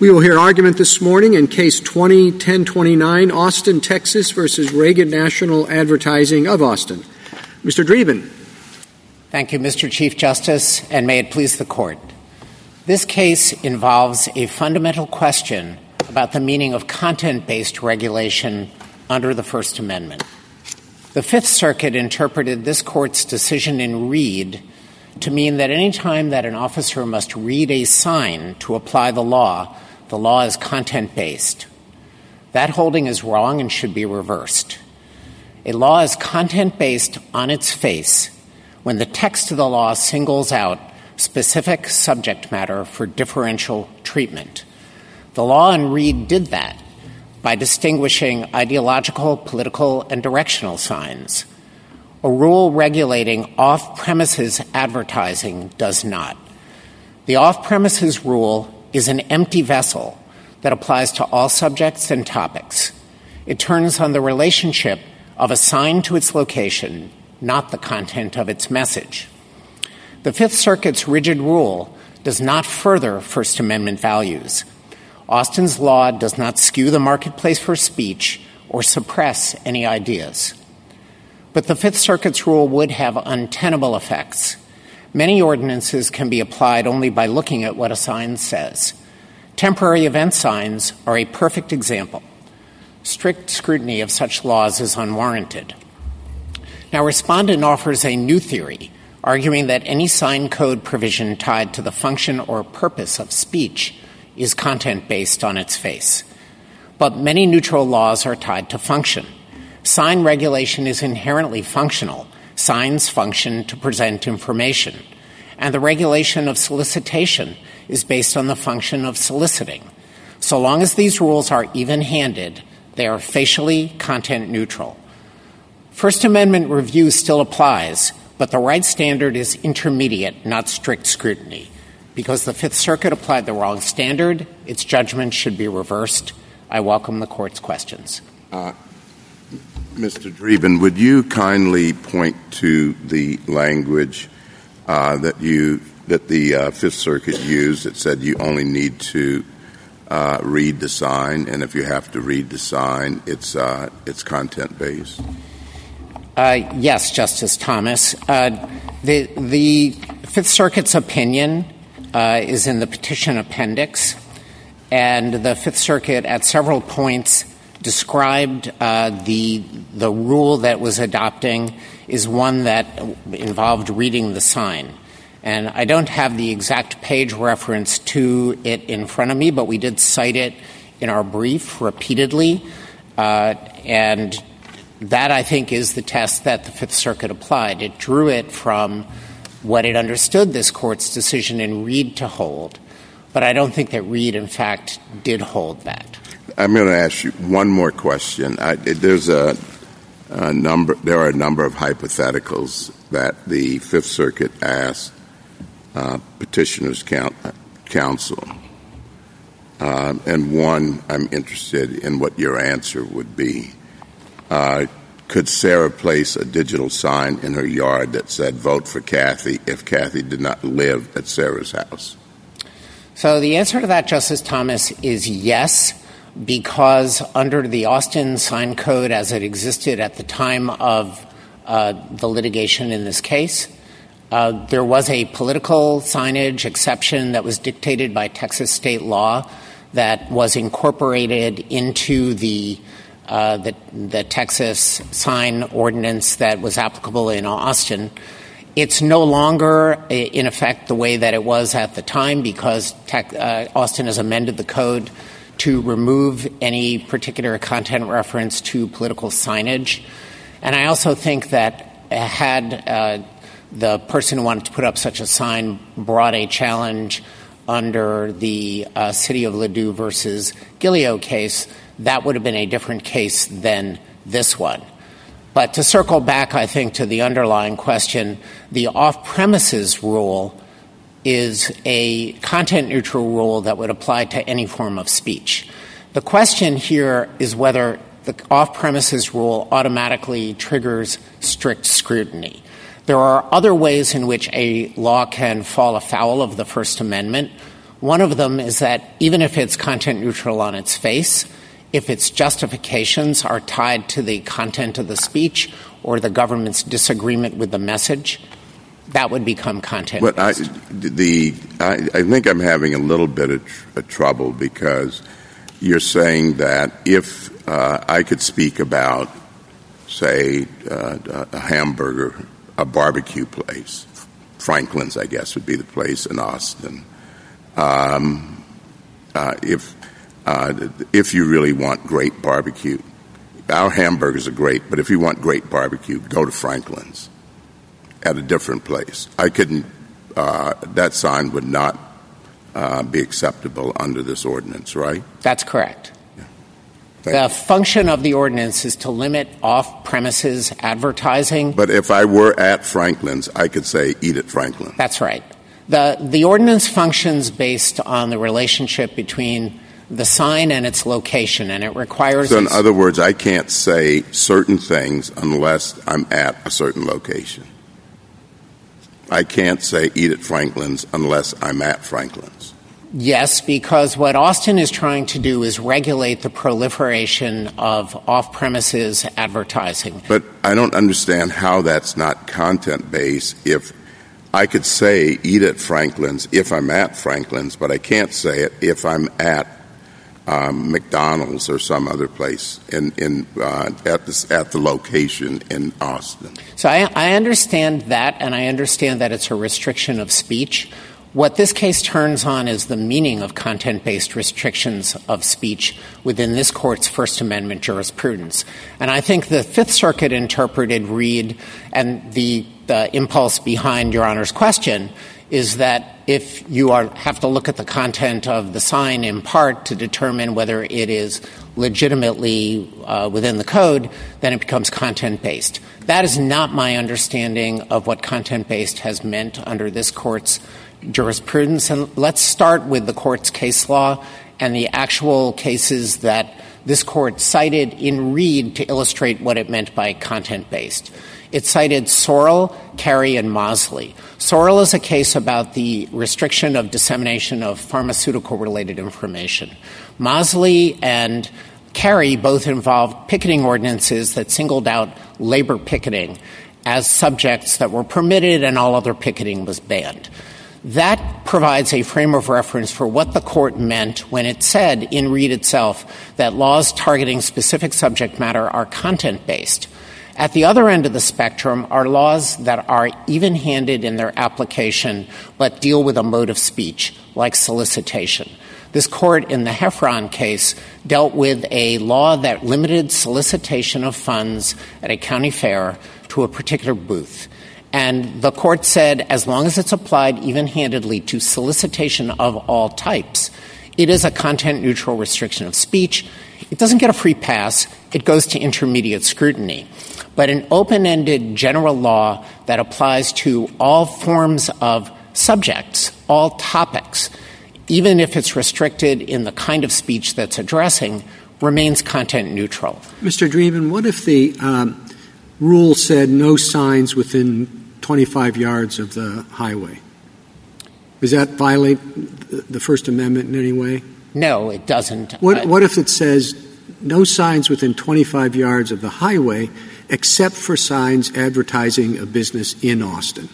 We will hear argument this morning in Case 20-1029, Austin, Texas versus Reagan National Advertising of Austin. Mr. Dreeben. Thank you, Mr. Chief Justice, and may it please the Court. This case involves a fundamental question about the meaning of content-based regulation under the First Amendment. The Fifth Circuit interpreted this Court's decision in Reed to mean that any time that an officer must read a sign to apply the law, the law is content-based. That holding is wrong and should be reversed. A law is content-based on its face when the text of the law singles out specific subject matter for differential treatment. The law in Reed did that by distinguishing ideological, political, and directional signs. A rule regulating off-premises advertising does not. The off-premises rule is an empty vessel that applies to all subjects and topics. It turns on the relationship of a sign to its location, not the content of its message. The Fifth Circuit's rigid rule does not further First Amendment values. Austin's law does not skew the marketplace for speech or suppress any ideas. But the Fifth Circuit's rule would have untenable effects. Many ordinances can be applied only by looking at what a sign says. Temporary event signs are a perfect example. Strict scrutiny of such laws is unwarranted. Now, Respondent offers a new theory arguing that any sign code provision tied to the function or purpose of speech is content based on its face. But many neutral laws are tied to function. Sign regulation is inherently functional. Signs function to present information. And the regulation of solicitation is based on the function of soliciting. So long as these rules are even handed, they are facially content neutral. First Amendment review still applies, but the right standard is intermediate, not strict scrutiny. Because the Fifth Circuit applied the wrong standard, its judgment should be reversed. I welcome the Court's questions. Uh, Mr. Dreeben, would you kindly point to the language uh, that you that the uh, Fifth Circuit used that said you only need to uh, read the sign, and if you have to read the sign, it's uh, it's content based. Uh, yes, Justice Thomas. Uh, the, the Fifth Circuit's opinion is in the petition appendix, and the Fifth Circuit at several points described uh, the, the rule that was adopting is one that involved reading the sign. And I don't have the exact page reference to it in front of me, but we did cite it in our brief repeatedly. Uh, and that, I think, is the test that the Fifth Circuit applied. It drew it from what it understood this Court's decision in Reed to hold, but I don't think that Reed, in fact, did hold that. I'm going to ask you one more question. I, there's a, a, number. There are a number of hypotheticals that the Fifth Circuit asked uh, petitioners' count, counsel, uh, and one I'm interested in what your answer would be. Uh, could Sarah place a digital sign in her yard that said vote for Kathy if Kathy did not live at Sarah's house? So the answer to that, Justice Thomas, is yes, because under the Austin sign code as it existed at the time of uh, the litigation in this case, uh, there was a political signage exception that was dictated by Texas state law that was incorporated into the uh, the, the Texas sign ordinance that was applicable in Austin. It's no longer in effect the way that it was at the time because tech, uh, Austin has amended the code to remove any particular content reference to political signage. And I also think that had uh, the person who wanted to put up such a sign brought a challenge under the uh, City of Ladue versus Gilleo case, that would have been a different case than this one. But to circle back, I think, to the underlying question, the off premises rule is a content neutral rule that would apply to any form of speech. The question here is whether the off premises rule automatically triggers strict scrutiny. There are other ways in which a law can fall afoul of the First Amendment. One of them is that even if it's content neutral on its face, if its justifications are tied to the content of the speech or the government's disagreement with the message, that would become content. But I, the, I, I think I'm having a little bit of, tr- trouble because you're saying that if uh, I could speak about, say, uh, a hamburger, a barbecue place, Franklin's, I guess, would be the place in Austin. Um, uh, if uh, if you really want great barbecue, our hamburgers are great, but if you want great barbecue, go to Franklin's at a different place. I couldn't. Uh, that sign would not uh, be acceptable under this ordinance, right? That's correct. The you. function of the ordinance is to limit off premises advertising. But if I were at Franklin's, I could say, "Eat at Franklin." That's right. The, the ordinance functions based on the relationship between the sign and its location, and it requires. So, in other words, I can't say certain things unless I'm at a certain location. I can't say "Eat at Franklin's" unless I'm at Franklin's. Yes, because what Austin is trying to do is regulate the proliferation of off premises advertising. But I don't understand how that's not content based if I could say eat at Franklin's if I'm at Franklin's, but I can't say it if I'm at um, McDonald's or some other place in, in, uh, at, this, at the location in Austin. So I, I understand that, and I understand that it's a restriction of speech. What this case turns on is the meaning of content based restrictions of speech within this court's First Amendment jurisprudence. And I think the Fifth Circuit interpreted Reed and the, the impulse behind Your Honor's question is that if you are, have to look at the content of the sign in part to determine whether it is legitimately uh, within the code, then it becomes content based. That is not my understanding of what content based has meant under this court's jurisprudence. And let's start with the court's case law and the actual cases that this court cited in Reed to illustrate what it meant by content based. It cited Sorrell, Carey, and Mosley. Sorrell is a case about the restriction of dissemination of pharmaceutical related information. Mosley and Carey both involved picketing ordinances that singled out labor picketing as subjects that were permitted and all other picketing was banned. That provides a frame of reference for what the court meant when it said in Reed itself that laws targeting specific subject matter are content based. At the other end of the spectrum are laws that are even handed in their application but deal with a mode of speech, like solicitation. This court in the Heffron case dealt with a law that limited solicitation of funds at a county fair to a particular booth. And the court said as long as it's applied even handedly to solicitation of all types, it is a content neutral restriction of speech. It doesn't get a free pass, it goes to intermediate scrutiny. But an open ended general law that applies to all forms of subjects, all topics, even if it's restricted in the kind of speech that's addressing, remains content neutral. Mr. Dreeben, what if the um, rule said no signs within 25 yards of the highway? Does that violate the First Amendment in any way? No, it doesn't. What, what if it says no signs within 25 yards of the highway except for signs advertising a business in Austin?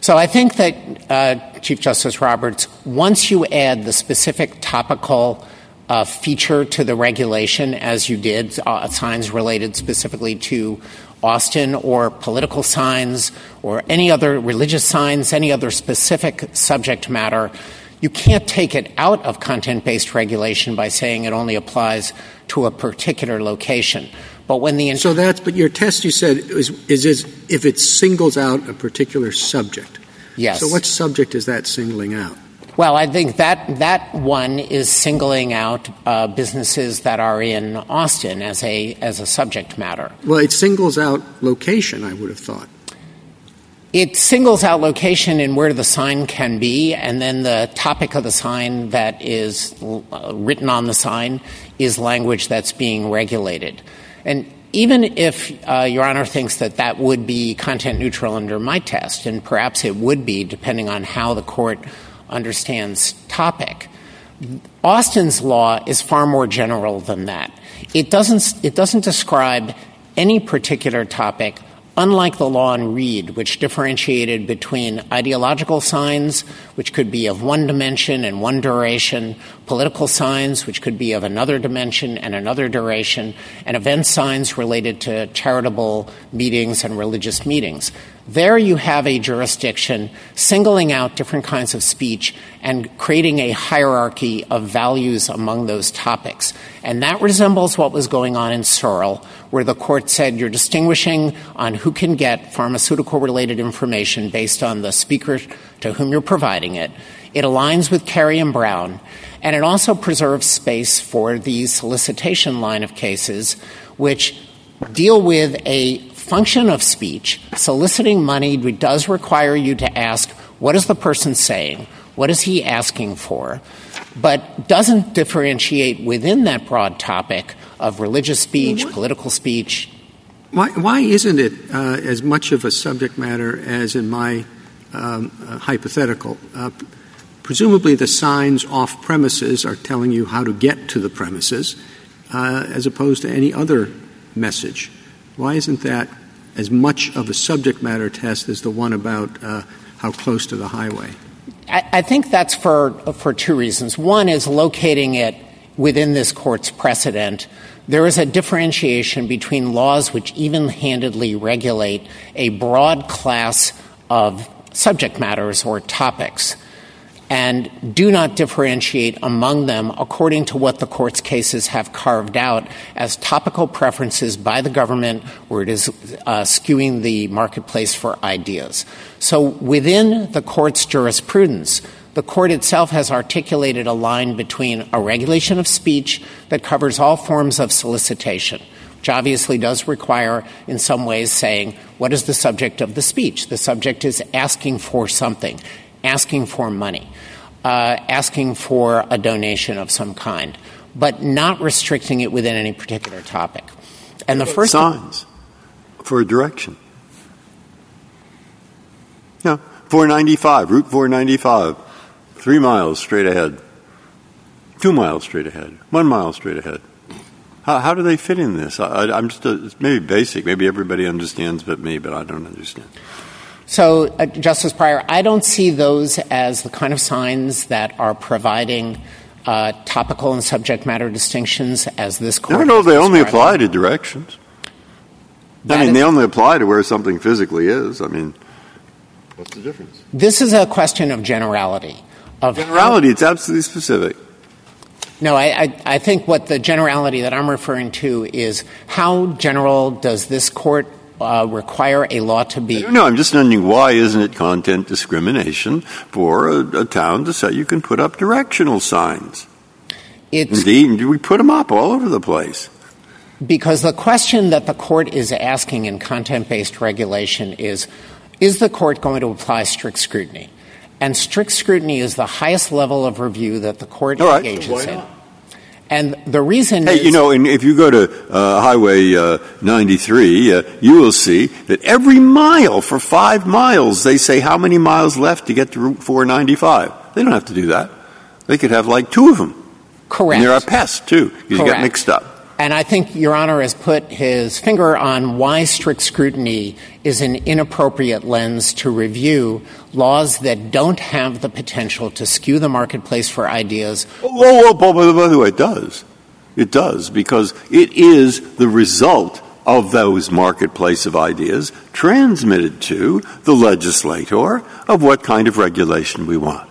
So I think that, uh, Chief Justice Roberts, once you add the specific topical uh, feature to the regulation, as you did, uh, signs related specifically to Austin or political signs or any other religious signs, any other specific subject matter, you can't take it out of content based regulation by saying it only applies to a particular location. But when the So that's, but your test you said is, is, is if it singles out a particular subject. yes. So what subject is that singling out? Well, I think that that one is singling out uh, businesses that are in Austin as a as a subject matter. Well, it singles out location, I would have thought. It singles out location and where the sign can be, and then the topic of the sign that is uh, written on the sign is language that's being regulated. And even if uh, Your Honor thinks that that would be content neutral under my test, and perhaps it would be depending on how the court understands topic. Austin's law is far more general than that. It doesn't, it doesn't describe any particular topic unlike the law in Reed, which differentiated between ideological signs, which could be of one dimension and one duration, political signs, which could be of another dimension and another duration, and event signs related to charitable meetings and religious meetings. There you have a jurisdiction singling out different kinds of speech and creating a hierarchy of values among those topics. And that resembles what was going on in Sorrell, where the court said you're distinguishing on who can get pharmaceutical related information based on the speaker to whom you're providing it. It aligns with Carey and Brown, and it also preserves space for the solicitation line of cases, which deal with a function of speech. Soliciting money does require you to ask, what is the person saying? What is he asking for? But doesn't differentiate within that broad topic of religious speech, well, political speech. Why, why isn't it uh, as much of a subject matter as in my um, uh, hypothetical? Uh, presumably, the signs off premises are telling you how to get to the premises, uh, as opposed to any other message. Why isn't that as much of a subject matter test as the one about uh, how close to the highway? I, think that's for for two reasons. One is locating it within this court's precedent. There is a differentiation between laws which even handedly regulate a broad class of subject matters or topics and do not differentiate among them according to what the court's cases have carved out as topical preferences by the government where it is uh, skewing the marketplace for ideas. So within the court's jurisprudence, the court itself has articulated a line between a regulation of speech that covers all forms of solicitation, which obviously does require, in some ways, saying, what is the subject of the speech? The subject is asking for something asking for money, uh, asking for a donation of some kind, but not restricting it within any particular topic. And the first signs for a direction. Yeah, 495, Route 495, three miles straight ahead, two miles straight ahead, one mile straight ahead. How, how do they fit in this? I, am just a, maybe basic. Maybe everybody understands but me, but I don't understand. So, uh, Justice Breyer, I don't see those as the kind of signs that are providing uh, topical and subject matter distinctions as this court. No, no, they only apply to directions. That I mean, they only apply to where something physically is. I mean, what's the difference? This is a question of generality. Of generality, how, it's absolutely specific. No, I, I, I think what the generality that I'm referring to is how general does this court uh, require a law to be. No, I'm just wondering why isn't it content discrimination for a, a town to say you can put up directional signs? It's, Indeed, we put them up all over the place. Because the question that the court is asking in content based regulation is is the court going to apply strict scrutiny? And strict scrutiny is the highest level of review that the court all engages right, so in. And the reason hey, is, you know, if you go to uh, Highway uh, 93, uh, you will see that every mile for five miles, they say how many miles left to get to Route 495. They don't have to do that. They could have like two of them. Correct. And there are pests too. Because you get mixed up. And I think Your Honor has put his finger on why strict scrutiny is an inappropriate lens to review laws that don't have the potential to skew the marketplace for ideas. Oh, by the way, it does. It does, because it is the result of those marketplace of ideas transmitted to the legislator of what kind of regulation we want.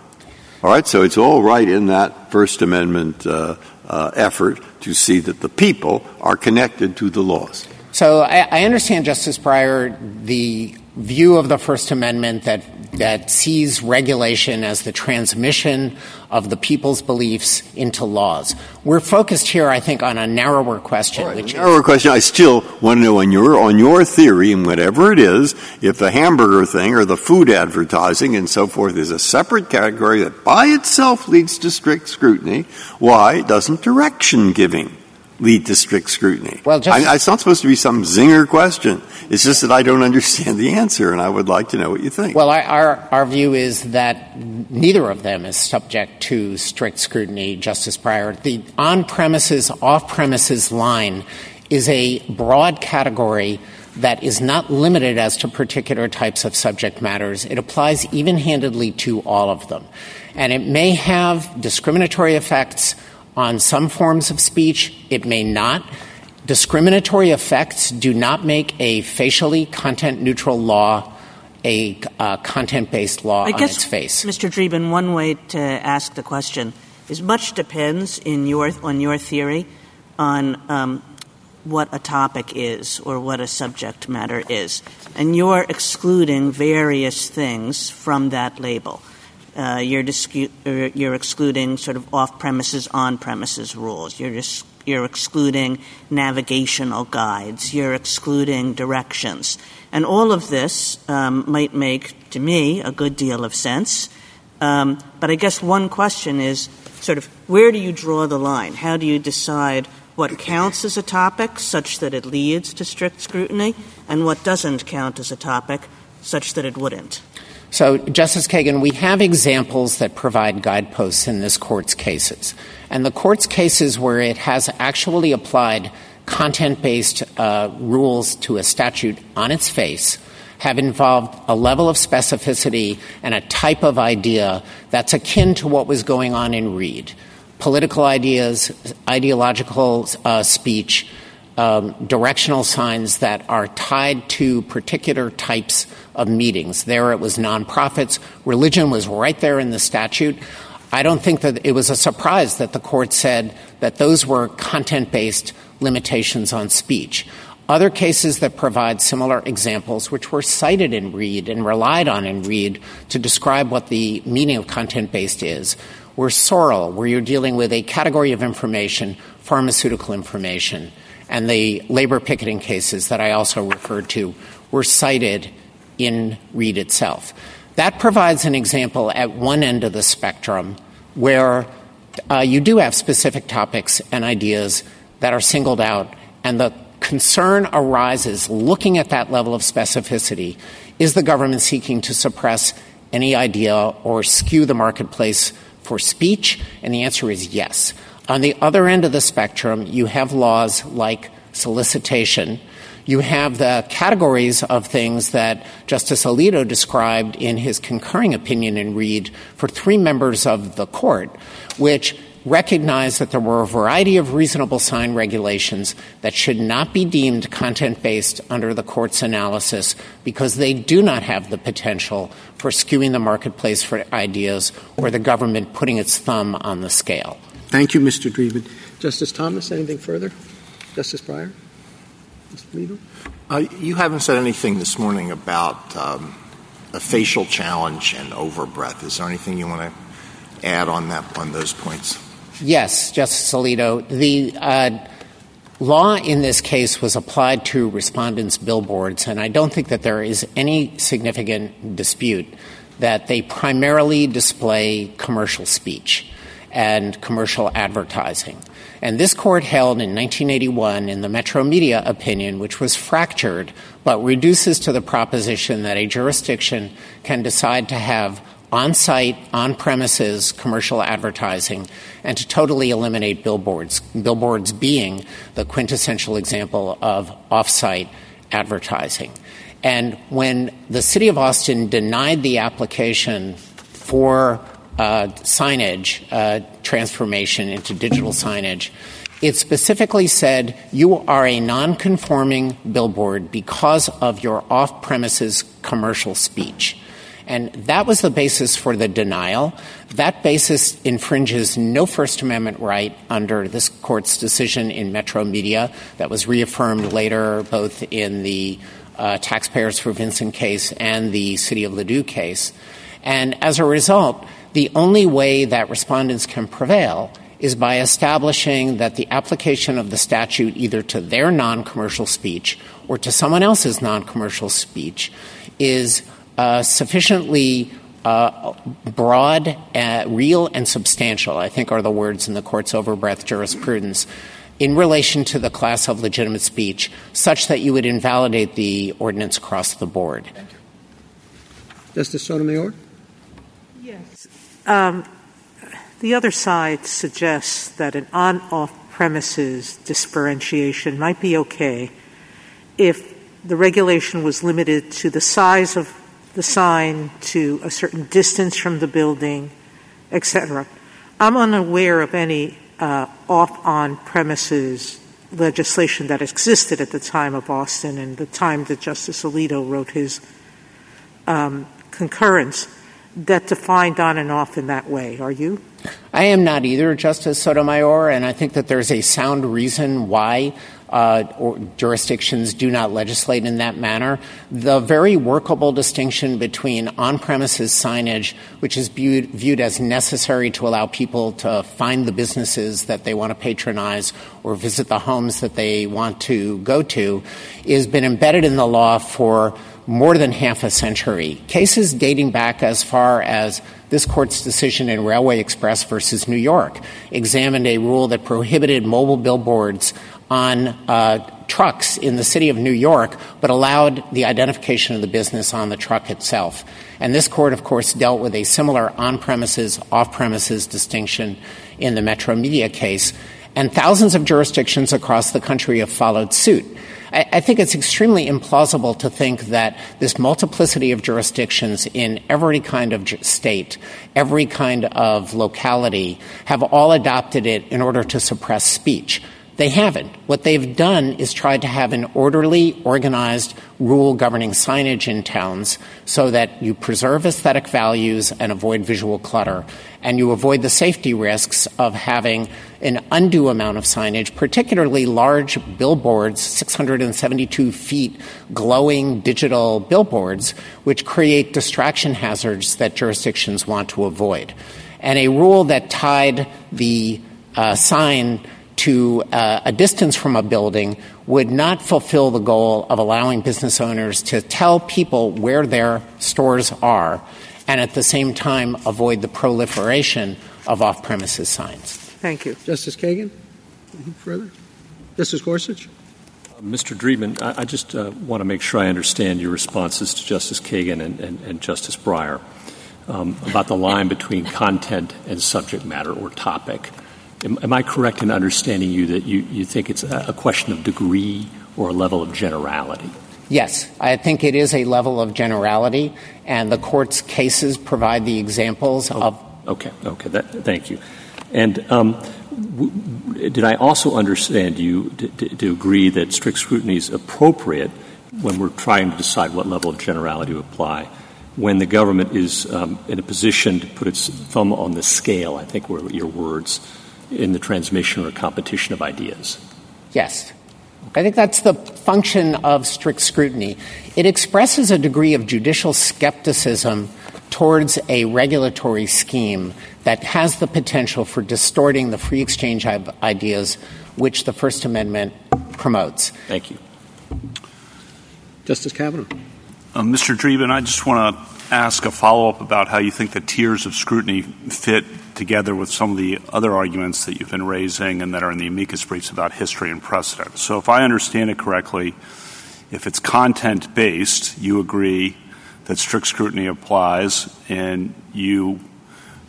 All right, so it's all right in that First Amendment uh, Uh, effort to see that the people are connected to the laws. So I, understand, Justice Breyer, the view of the First Amendment that that sees regulation as the transmission of the people's beliefs into laws. We're focused here, I think, on a narrower question. Right, which narrower is, question. I still want to know on your on your theory and whatever it is, if the hamburger thing or the food advertising and so forth is a separate category that by itself leads to strict scrutiny, why doesn't direction giving lead to strict scrutiny? Well, just- I, it's not supposed to be some zinger question. It's just that I don't understand the answer, and I would like to know what you think. Well, our, our, our view is that neither of them is subject to strict scrutiny, Justice Breyer. The on premises, off premises line is a broad category that is not limited as to particular types of subject matters. It applies even handedly to all of them. And it may have discriminatory effects on some forms of speech, it may not. Discriminatory effects do not make a facially content neutral law a uh, content based law I on guess, its face. Mr. Dreeben, one way to ask the question is much depends in your on your theory on um, what a topic is or what a subject matter is, and you're excluding various things from that label. Uh, you're, excluding sort of off premises, on premises rules. You're excluding navigational guides. You're excluding directions. And all of this um, might make, to me, a good deal of sense. Um, but I guess one question is sort of where do you draw the line? How do you decide what counts as a topic such that it leads to strict scrutiny and what doesn't count as a topic such that it wouldn't? So, Justice Kagan, we have examples that provide guideposts in this court's cases. And the court's cases where it has actually applied content based uh, rules to a statute on its face have involved a level of specificity and a type of idea that's akin to what was going on in Reed. Political ideas, ideological uh, speech, um, directional signs that are tied to particular types of meetings. There it was nonprofits. Religion was right there in the statute. I don't think that it was a surprise that the court said that those were content based limitations on speech. Other cases that provide similar examples, which were cited in Reed and relied on in Reed to describe what the meaning of content based is, were Sorrell, where you're dealing with a category of information, pharmaceutical information, and the labor picketing cases that I also referred to were cited in Reed itself. That provides an example at one end of the spectrum where uh, you do have specific topics and ideas that are singled out, and the concern arises looking at that level of specificity is the government seeking to suppress any idea or skew the marketplace for speech? And the answer is yes. On the other end of the spectrum, you have laws like solicitation. You have the categories of things that Justice Alito described in his concurring opinion in Reed for three members of the court, which recognized that there were a variety of reasonable sign regulations that should not be deemed content based under the court's analysis because they do not have the potential for skewing the marketplace for ideas or the government putting its thumb on the scale. Thank you, Mr. Dreeben. Justice Thomas, anything further? Justice Breyer? Mr. Uh, you haven't said anything this morning about um, a facial challenge and overbreadth. Is there anything you want to add on that on those points? Yes, Justice Alito. The uh, law in this case was applied to respondents' billboards, and I don't think that there is any significant dispute that they primarily display commercial speech and commercial advertising. And this court held in 1981 in the Metromedia opinion, which was fractured, but reduces to the proposition that a jurisdiction can decide to have on site, on premises commercial advertising and to totally eliminate billboards, billboards being the quintessential example of off site advertising. And when the city of Austin denied the application for uh, signage uh, transformation into digital signage, it specifically said you are a non-conforming billboard because of your off-premises commercial speech. And that was the basis for the denial. That basis infringes no First Amendment right under this court's decision in Metromedia that was reaffirmed later both in the uh, Taxpayers for Vincent case and the City of Ladue case. And as a result, the only way that respondents can prevail is by establishing that the application of the statute either to their non-commercial speech or to someone else's non-commercial speech is uh, sufficiently uh, broad, uh, real, and substantial, I think are the words in the court's overbreadth jurisprudence, in relation to the class of legitimate speech such that you would invalidate the ordinance across the board. Justice Sotomayor? Um, the other side suggests that an on off premises differentiation might be okay if the regulation was limited to the size of the sign, to a certain distance from the building, etc. I'm unaware of any uh, off on premises legislation that existed at the time of Austin and the time that Justice Alito wrote his um, concurrence that defined on and off in that way. Are you? I am not either, Justice Sotomayor, and I think that there's a sound reason why uh, jurisdictions do not legislate in that manner. The very workable distinction between on premises signage, which is viewed, viewed, as necessary to allow people to find the businesses that they want to patronize or visit the homes that they want to go to, has been embedded in the law for more than half a century. Cases dating back as far as this court's decision in Railway Express versus New York examined a rule that prohibited mobile billboards on uh, trucks in the city of New York, but allowed the identification of the business on the truck itself. And this court, of course, dealt with a similar on premises, off premises distinction in the Metromedia case. And thousands of jurisdictions across the country have followed suit. I, think it's extremely implausible to think that this multiplicity of jurisdictions in every kind of state, every kind of locality, have all adopted it in order to suppress speech. They haven't. What they've done is tried to have an orderly, organized rule governing signage in towns so that you preserve aesthetic values and avoid visual clutter, and you avoid the safety risks of having an undue amount of signage, particularly large billboards, 672 feet, glowing digital billboards, which create distraction hazards that jurisdictions want to avoid. And a rule that tied the uh, sign to uh, a distance from a building would not fulfill the goal of allowing business owners to tell people where their stores are and at the same time avoid the proliferation of off premises signs. Thank you. Justice Kagan? Anything further? Justice Gorsuch? Uh, Mr. Dreeben, I, I just uh, want to make sure I understand your responses to Justice Kagan and, and, and Justice Breyer um, about the line between content and subject matter or topic. Am, I correct in understanding you that you, you think it's a, question of degree or a level of generality? Yes, I think it is a level of generality, and the court's cases provide the examples oh, of. Okay, okay, that, thank you. And um, w- did I also understand you to, agree that strict scrutiny is appropriate when we're trying to decide what level of generality to apply? When the government is um, in a position to put its thumb on the scale, I think were your words, in the transmission or competition of ideas. Yes. I think that's the function of strict scrutiny. It expresses a degree of judicial skepticism towards a regulatory scheme that has the potential for distorting the free exchange of ideas which the First Amendment promotes. Thank you. Justice Kavanaugh. Uh, Mr. Dreeben, I just want to ask a follow up about how you think the tiers of scrutiny fit together with some of the other arguments that you've been raising and that are in the amicus briefs about history and precedent. So, if I understand it correctly, if it's content based, you agree that strict scrutiny applies, and you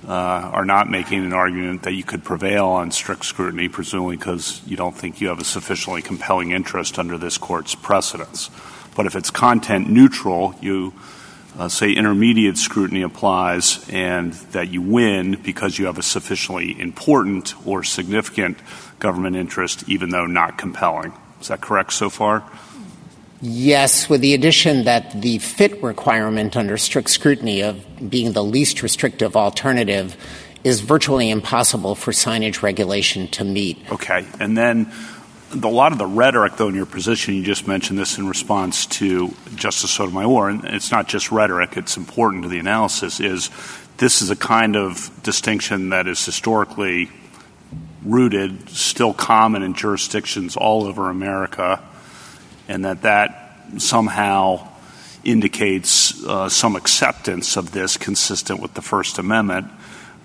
uh, are not making an argument that you could prevail on strict scrutiny, presumably because you don't think you have a sufficiently compelling interest under this court's precedents. But if it's content neutral, you uh, say intermediate scrutiny applies and that you win because you have a sufficiently important or significant government interest, even though not compelling. Is that correct so far? Yes, with the addition that the fit requirement under strict scrutiny of being the least restrictive alternative is virtually impossible for signage regulation to meet. Okay. And then a lot of the rhetoric, though, in your position, you just mentioned this in response to Justice Sotomayor, and it's not just rhetoric, it's important to the analysis, is this is a kind of distinction that is historically rooted, still common in jurisdictions all over America, and that that somehow indicates uh, some acceptance of this consistent with the First Amendment.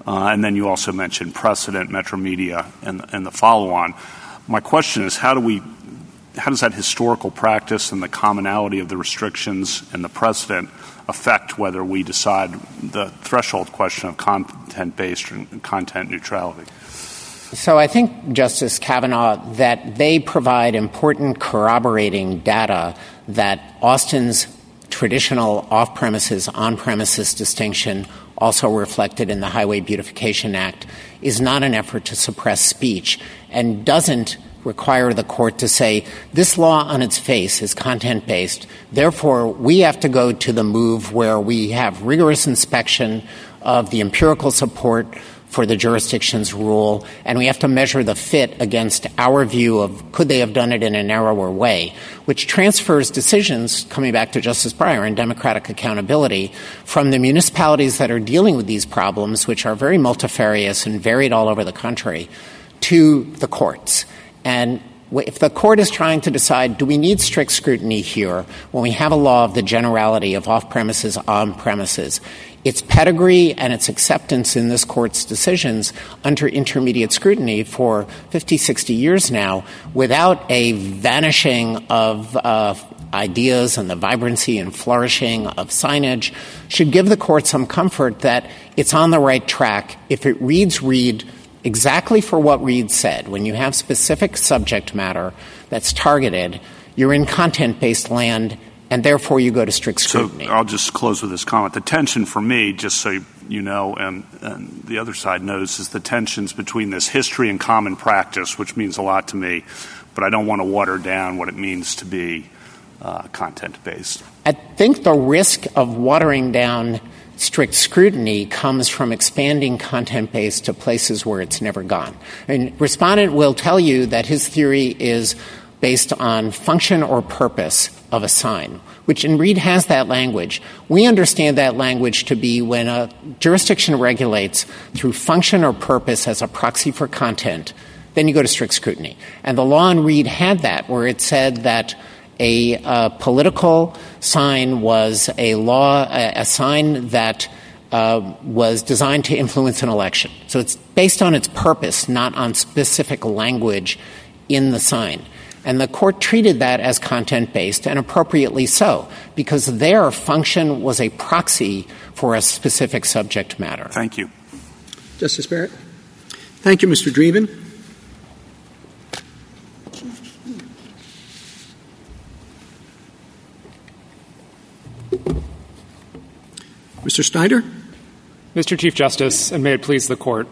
Uh, and then you also mentioned precedent, Metromedia, and, and the follow on. My question is how do we how does that historical practice and the commonality of the restrictions and the precedent affect whether we decide the threshold question of content based and content neutrality? So I think, Justice Kavanaugh, that they provide important corroborating data that Austin's traditional off premises, on premises distinction, also reflected in the Highway Beautification Act, is not an effort to suppress speech and doesn't require the court to say this law on its face is content based. Therefore, we have to go to the move where we have rigorous inspection of the empirical support for the jurisdiction's rule, and we have to measure the fit against our view of could they have done it in a narrower way, which transfers decisions, coming back to Justice Breyer and democratic accountability, from the municipalities that are dealing with these problems, which are very multifarious and varied all over the country, to the courts. And if the court is trying to decide, do we need strict scrutiny here when we have a law of the generality of off premises, on premises, its pedigree and its acceptance in this court's decisions under intermediate scrutiny for 50, 60 years now without a vanishing of uh, ideas and the vibrancy and flourishing of signage should give the court some comfort that it's on the right track if it reads Reed exactly for what Reed said. When you have specific subject matter that's targeted, you're in content based land and therefore you go to strict scrutiny. So I'll just close with this comment. The tension for me, just so you know, and, and, the other side knows, is the tensions between this history and common practice, which means a lot to me, but I don't want to water down what it means to be uh, content based. I think the risk of watering down strict scrutiny comes from expanding content based to places where it's never gone. And respondent will tell you that his theory is based on function or purpose of a sign, which in Reed has that language. We understand that language to be when a jurisdiction regulates through function or purpose as a proxy for content, then you go to strict scrutiny. And the law in Reed had that, where it said that a uh, political sign was a law, a, a sign that uh, was designed to influence an election. So it's based on its purpose, not on specific language in the sign. And the court treated that as content based, and appropriately so, because their function was a proxy for a specific subject matter. Thank you. Justice Barrett? Thank you, Mr. Dreeben. Mr. Snyder? Mr. Chief Justice, and may it please the court.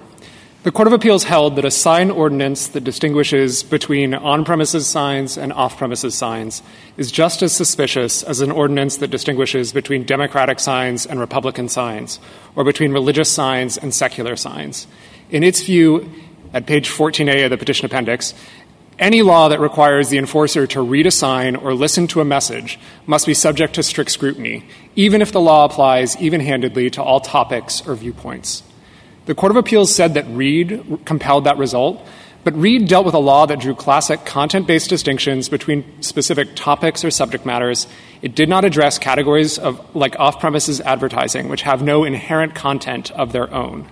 The Court of Appeals held that a sign ordinance that distinguishes between on premises signs and off premises signs is just as suspicious as an ordinance that distinguishes between Democratic signs and Republican signs, or between religious signs and secular signs. In its view, at page 14A of the petition appendix, any law that requires the enforcer to read a sign or listen to a message must be subject to strict scrutiny, even if the law applies even handedly to all topics or viewpoints. The Court of Appeals said that Reed compelled that result, but Reed dealt with a law that drew classic content based distinctions between specific topics or subject matters. It did not address categories of like off premises advertising, which have no inherent content of their own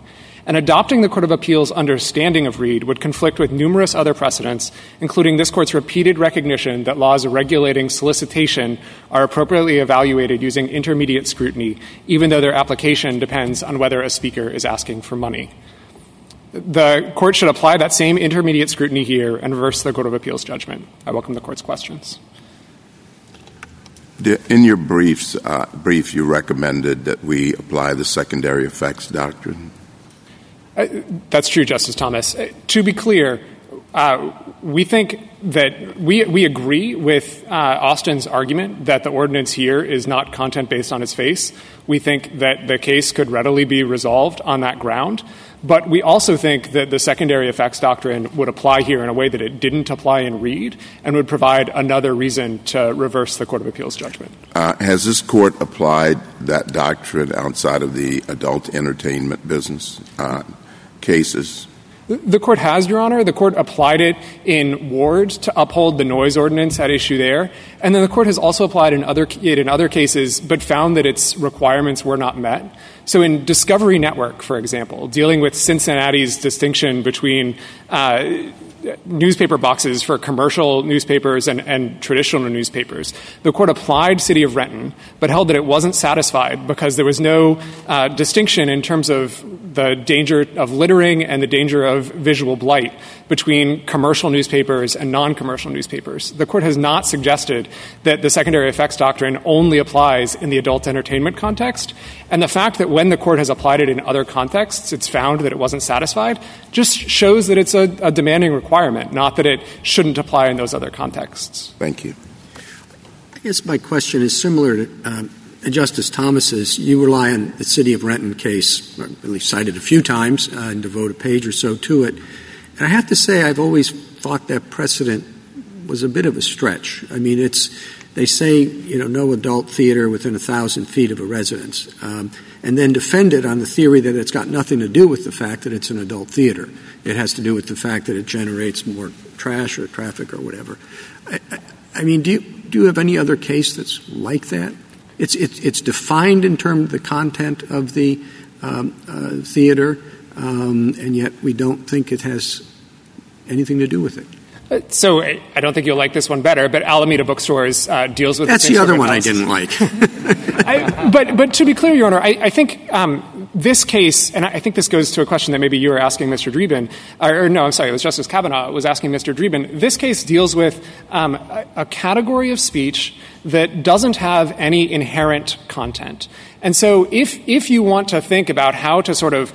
and adopting the Court of Appeals' understanding of Reed would conflict with numerous other precedents, including this Court's repeated recognition that laws regulating solicitation are appropriately evaluated using intermediate scrutiny, even though their application depends on whether a speaker is asking for money. The Court should apply that same intermediate scrutiny here and reverse the Court of Appeals' judgment. I welcome the Court's questions. In your uh, brief, you recommended that we apply the secondary effects doctrine. Uh, that's true, Justice Thomas. Uh, to be clear, uh, we think that we, we agree with Austin's argument that the ordinance here is not content based on its face. We think that the case could readily be resolved on that ground. But we also think that the secondary effects doctrine would apply here in a way that it didn't apply in Reed and would provide another reason to reverse the Court of Appeals judgment. Has this court applied that doctrine outside of the adult entertainment business? Cases? The court has, Your Honor. The court applied it in Ward to uphold the noise ordinance at issue there. And then the court has also applied in other, it in other cases, but found that its requirements were not met. So in Discovery Network, for example, dealing with Cincinnati's distinction between uh, newspaper boxes for commercial newspapers and, and traditional newspapers. The court applied City of Renton, but held that it wasn't satisfied because there was no uh, distinction in terms of the danger of littering and the danger of visual blight between commercial newspapers and non commercial newspapers. The court has not suggested that the secondary effects doctrine only applies in the adult entertainment context. And the fact that when the court has applied it in other contexts, it's found that it wasn't satisfied, just shows that it's a, a demanding requirement, not that it shouldn't apply in those other contexts. Thank you. I guess my question is similar to um, Justice Thomas's. You rely on the City of Renton case, at least cited a few times, uh, and devote a page or so to it. And I have to say, I've always thought that precedent was a bit of a stretch. I mean, it's they say you know no adult theater within a thousand feet of a residence, um, and then defend it on the theory that it's got nothing to do with the fact that it's an adult theater. It has to do with the fact that it generates more trash or traffic or whatever. I, I, I mean, do you do you have any other case that's like that? It's it's, it's defined in terms of the content of the um, uh, theater, um, and yet we don't think it has anything to do with it. So I don't think you'll like this one better, but Alameda Bookstores uh, deals with that's the, the other one I didn't like. I, but but to be clear, Your Honor, I, I think um, this case, and I think this goes to a question that maybe you were asking Mr. Dreeben, or, or no, I'm sorry, it was Justice Kavanaugh was asking Mr. Dreeben. This case deals with um, a, a category of speech that doesn't have any inherent content, and so if if you want to think about how to sort of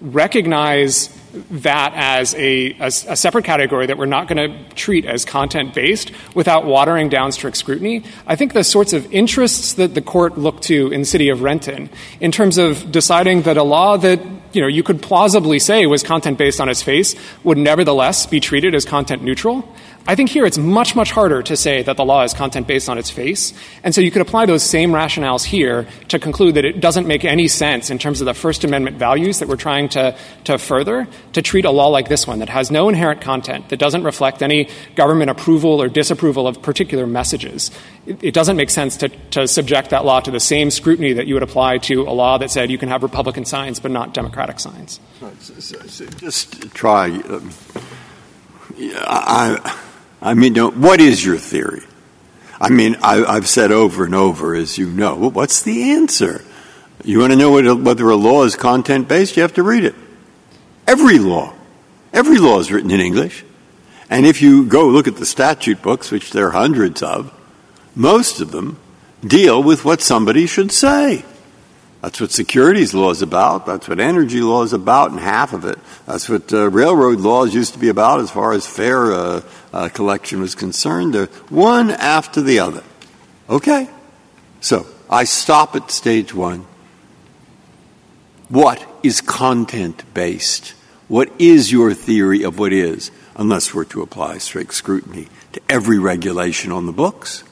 recognize that as a, a separate category that we're not going to treat as content based without watering down strict scrutiny. I think the sorts of interests that the court looked to in city of Renton in terms of deciding that a law that you know you could plausibly say was content based on its face would nevertheless be treated as content neutral. I think here it's much, much harder to say that the law is content based on its face. And so you could apply those same rationales here to conclude that it doesn't make any sense in terms of the First Amendment values that we're trying to, to further to treat a law like this one that has no inherent content, that doesn't reflect any government approval or disapproval of particular messages. It, it doesn't make sense to, to subject that law to the same scrutiny that you would apply to a law that said you can have Republican signs but not Democratic signs. Just try. Um, I, I mean, what is your theory? I mean, I, have said over and over, as you know, what's the answer? You want to know whether a law is content based? You have to read it. Every law, every law is written in English. And if you go look at the statute books, which there are hundreds of, most of them deal with what somebody should say. That's what securities law is about. That's what energy law is about, and half of it. That's what uh, railroad laws used to be about as far as fare uh, uh, collection was concerned. They're one after the other. Okay? So I stop at stage one. What is content based? What is your theory of what is, unless we're to apply strict scrutiny to every regulation on the books?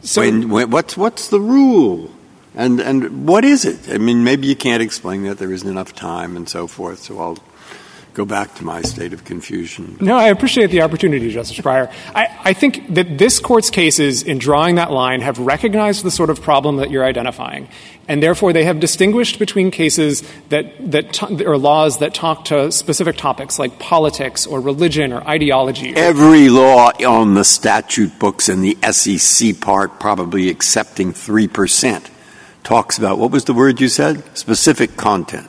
So, when, when, what's, what's the rule? And, and what is it? I mean, maybe you can't explain that. There isn't enough time and so forth. So I'll go back to my state of confusion. No, I appreciate the opportunity, Justice Breyer. I, I, think that this court's cases in drawing that line have recognized the sort of problem that you're identifying. And therefore, they have distinguished between cases that, that t- or laws that talk to specific topics like politics or religion or ideology. Every law on the statute books and the SEC part, probably accepting 3%, talks about what was the word you said? Specific content.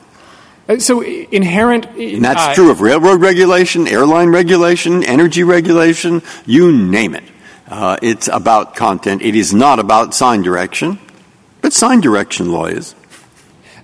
Uh, so inherent. And that's uh, true of railroad regulation, airline regulation, energy regulation, you name it. Uh, it's about content. It is not about sign direction, but sign direction law is.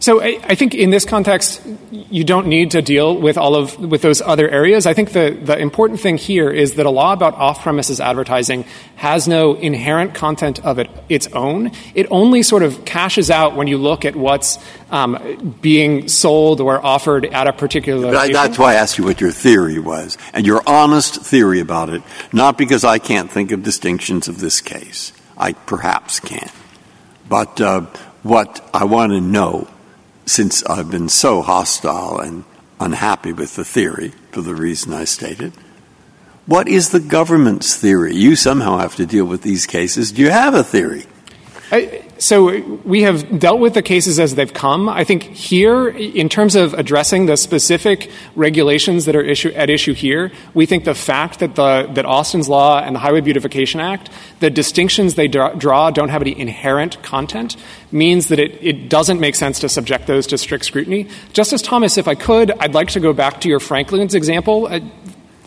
So I, I, think in this context, you don't need to deal with all of with those other areas. I think the, the important thing here is that a law about off-premises advertising has no inherent content of it, its own. It only sort of cashes out when you look at what's um, being sold or offered at a particular. Location. That's why I asked you what your theory was, and your honest theory about it. Not because I can't think of distinctions of this case. I perhaps can, but uh, what I want to know since I've been so hostile and unhappy with the theory for the reason I stated. What is the government's theory? You somehow have to deal with these cases. Do you have a theory? So we have dealt with the cases as they've come. I think here, in terms of addressing the specific regulations that are issue, at issue here, we think the fact that the that Austin's law and the Highway Beautification Act, the distinctions they draw, draw don't have any inherent content, means that it, it doesn't make sense to subject those to strict scrutiny. Justice Thomas, if I could, I'd like to go back to your Franklin's example. Uh,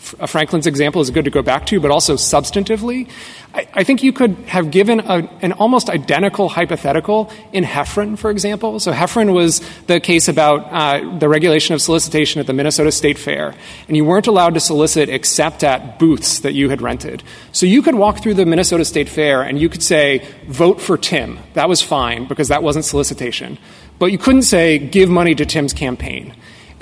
Franklin's example is good to go back to, but also substantively. I, I think you could have given a, an almost identical hypothetical in Heffron, for example. So Heffron was the case about uh, the regulation of solicitation at the Minnesota State Fair, and you weren't allowed to solicit except at booths that you had rented. So you could walk through the Minnesota State Fair and you could say, vote for Tim. That was fine because that wasn't solicitation. But you couldn't say, give money to Tim's campaign.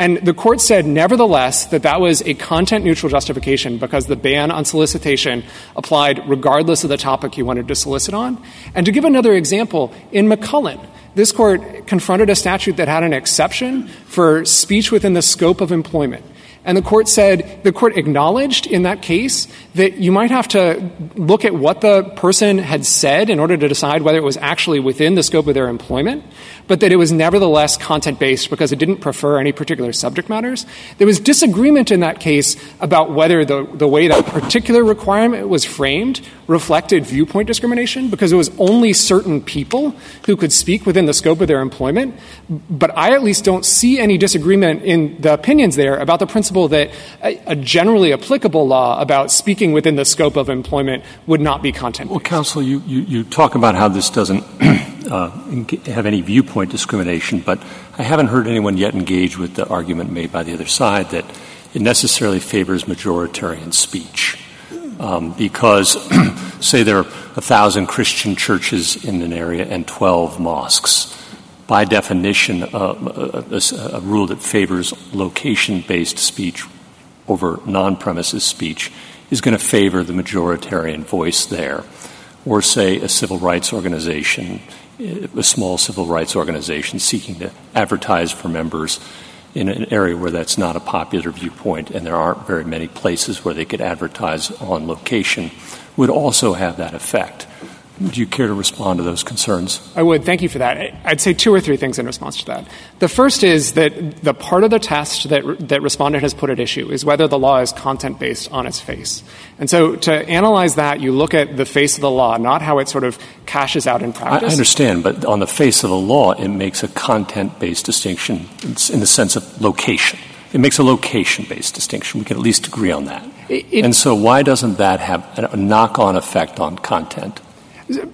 And the court said, nevertheless, that that was a content neutral justification because the ban on solicitation applied regardless of the topic you wanted to solicit on. And to give another example, in McCullen, this court confronted a statute that had an exception for speech within the scope of employment. And the court said, the court acknowledged in that case that you might have to look at what the person had said in order to decide whether it was actually within the scope of their employment but that it was nevertheless content based because it didn't prefer any particular subject matters. There was disagreement in that case about whether the, the way that particular requirement was framed reflected viewpoint discrimination because it was only certain people who could speak within the scope of their employment. But I at least don't see any disagreement in the opinions there about the principle that a, a generally applicable law about speaking within the scope of employment would not be content. Well, counsel, you, you, you talk about how this doesn't uh, have any viewpoint discrimination, but I haven't heard anyone yet engage with the argument made by the other side that it necessarily favors majoritarian speech. Um, because, say, there are a thousand Christian churches in an area and 12 mosques. By definition, a, a, a rule that favors location based speech over non premises speech is going to favor the majoritarian voice there. Or, say, a civil rights organization eh, a small civil rights organization seeking to advertise for members in an area where that's not a popular viewpoint and there aren't very many places where they could advertise on location would also have that effect. Would you care to respond to those concerns? I would. Thank you for that. I'd say two or three things in response to that. The first is that the part of the test that, that respondent has put at issue is whether the law is content based on its face. And so to analyze that, you look at the face of the law, not how it sort of cashes out in practice. I understand, but on the face of the law, it makes a content based distinction in the sense of location. It makes a location based distinction. We can at least agree on that. It, it, and so, why doesn't that have a knock on effect on content?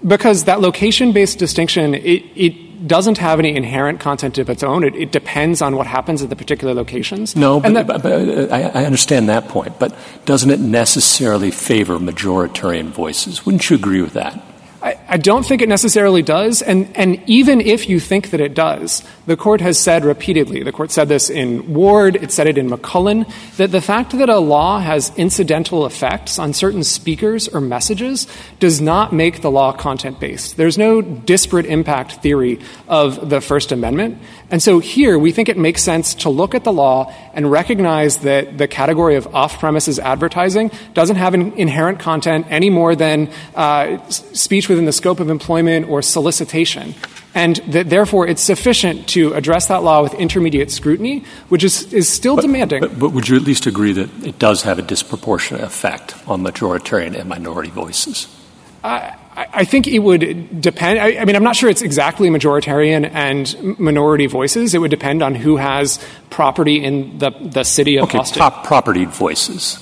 Because that location based distinction, it, it doesn't have any inherent content of its own. It, it, depends on what happens at the particular locations. No, but, that, but, but uh, I, I, understand that point. But doesn't it necessarily favor majoritarian voices? Wouldn't you agree with that? I, I, don't think it necessarily does. And, and even if you think that it does, the court has said repeatedly, the court said this in Ward, it said it in McCullen, that the fact that a law has incidental effects on certain speakers or messages does not make the law content based. There's no disparate impact theory of the First Amendment. And so here, we think it makes sense to look at the law and recognize that the category of off premises advertising doesn't have an inherent content any more than uh, speech within the scope of employment or solicitation. And that therefore it's sufficient to address that law with intermediate scrutiny, which is, is still but, demanding. But, but would you at least agree that it does have a disproportionate effect on majoritarian and minority voices? Uh, I think it would depend. I, I, mean, I'm not sure it's exactly majoritarian and minority voices. It would depend on who has property in the, the city of okay, Austin. top propertied voices.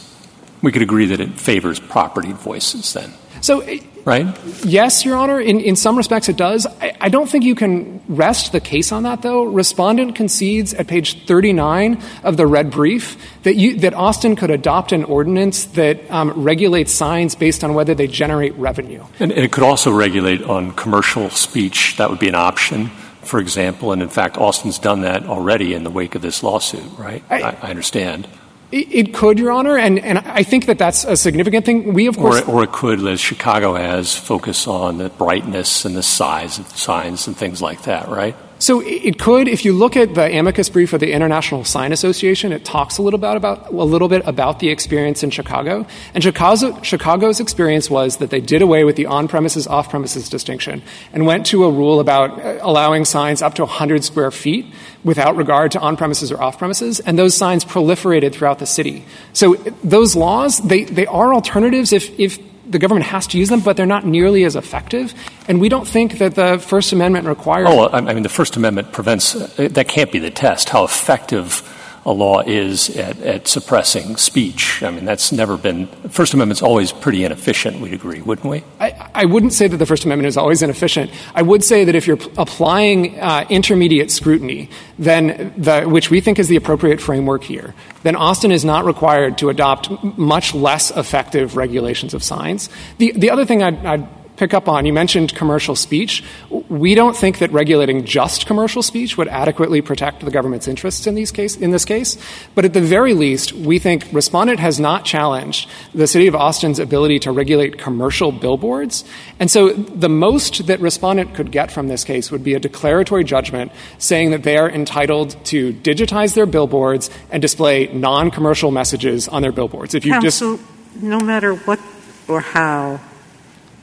We could agree that it favors propertied voices then. So right? Yes, Your Honor. In, in some respects, it does. I, I, don't think you can rest the case on that, though. Respondent concedes at page 39 of the red brief that, you, that Austin could adopt an ordinance that um, regulates signs based on whether they generate revenue. And, and it could also regulate on commercial speech. That would be an option for example, and in fact, Austin's done that already in the wake of this lawsuit, right? I, I understand. It, could, Your Honor, and, and I think that that's a significant thing. We, of course, or, or, it could, as Chicago has, focus on the brightness and the size of signs and things like that, right? So it could, if you look at the amicus brief of the International Sign Association, it talks a little bit about a little bit about the experience in Chicago. And Chicago, Chicago's experience was that they did away with the on-premises, off-premises distinction and went to a rule about uh, allowing signs up to 100 square feet without regard to on-premises or off-premises, and those signs proliferated throughout the city. So those laws, they, they are alternatives if, if the government has to use them, but they're not nearly as effective. And we don't think that the First Amendment requires. Oh, I mean, the First Amendment prevents that can't be the test. How effective a law is at, at, suppressing speech. I mean, that's never been. First Amendment's always pretty inefficient. We'd agree, wouldn't we? I, I wouldn't say that the First Amendment is always inefficient. I would say that if you're p- applying uh, intermediate scrutiny, then the, which we think is the appropriate framework here, then Austin is not required to adopt much less effective regulations of signs. The the other thing I'd, I'd pick up on. You mentioned commercial speech. We don't think that regulating just commercial speech would adequately protect the government's interests in, these case, in this case. But at the very least, we think Respondent has not challenged the City of Austin's ability to regulate commercial billboards. And so the most that Respondent could get from this case would be a declaratory judgment saying that they are entitled to digitize their billboards and display non-commercial messages on their billboards. If you Counsel, just no matter what or how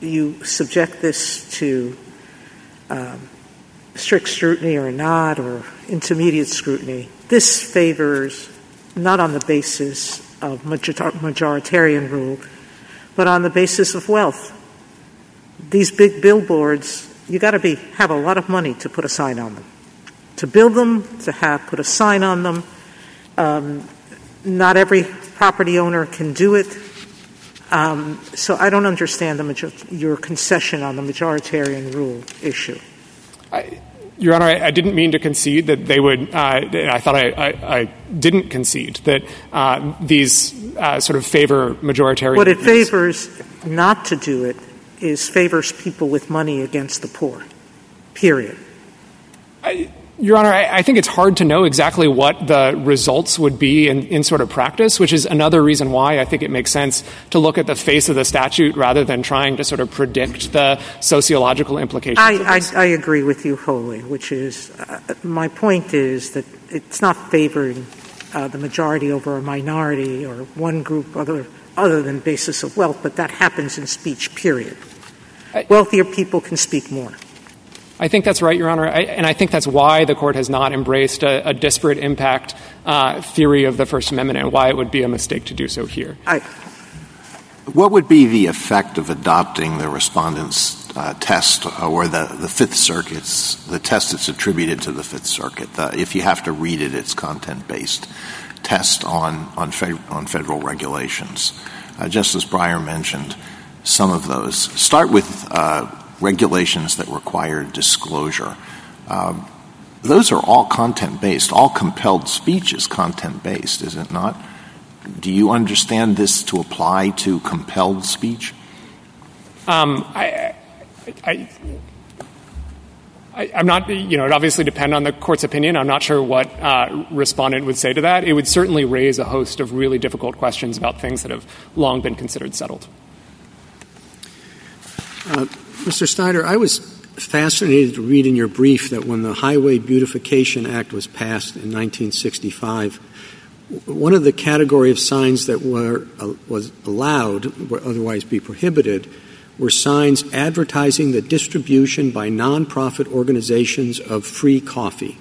you subject this to um, strict scrutiny or not, or intermediate scrutiny, this favors not on the basis of majoritarian rule, but on the basis of wealth. These big billboards, you got to be have a lot of money to put a sign on them, to build them, to have put a sign on them. Um, not every property owner can do it. Um, so I don't understand major- your concession on the majoritarian rule issue. I, your Honor, I, I, didn't mean to concede that they would. Uh, I thought I, I, didn't concede that uh, these uh, sort of favor majoritarian. What it favors not to do it is favors people with money against the poor. Period. Your Honor, I, I, think it's hard to know exactly what the results would be in, in, sort of practice, which is another reason why I think it makes sense to look at the face of the statute rather than trying to sort of predict the sociological implications. I, I, I agree with you wholly, which is uh, my point is that it's not favoring uh, the majority over a minority or one group other, other than basis of wealth, but that happens in speech, period. Wealthier people can speak more. I think that's right, Your Honor, I, and I think that's why the court has not embraced a, a disparate impact uh, theory of the First Amendment and why it would be a mistake to do so here. I, what would be the effect of adopting the respondent's uh, test or the, the Fifth Circuit's, the test that's attributed to the Fifth Circuit? The, if you have to read it, it's content based test on, on, fe- on federal regulations. Uh, Justice Breyer mentioned some of those. Start with uh, regulations that require disclosure. Um, those are all content based. All compelled speech is content based, is it not? Do you understand this to apply to compelled speech? Um, I, I, I, am not, you know, it obviously depends on the court's opinion. I'm not sure what uh, respondent would say to that. It would certainly raise a host of really difficult questions about things that have long been considered settled. Mr. Snyder, I was fascinated to read in your brief that when the Highway Beautification Act was passed in 1965, one of the category of signs that were uh, was allowed, or otherwise be prohibited, were signs advertising the distribution by nonprofit organizations of free coffee.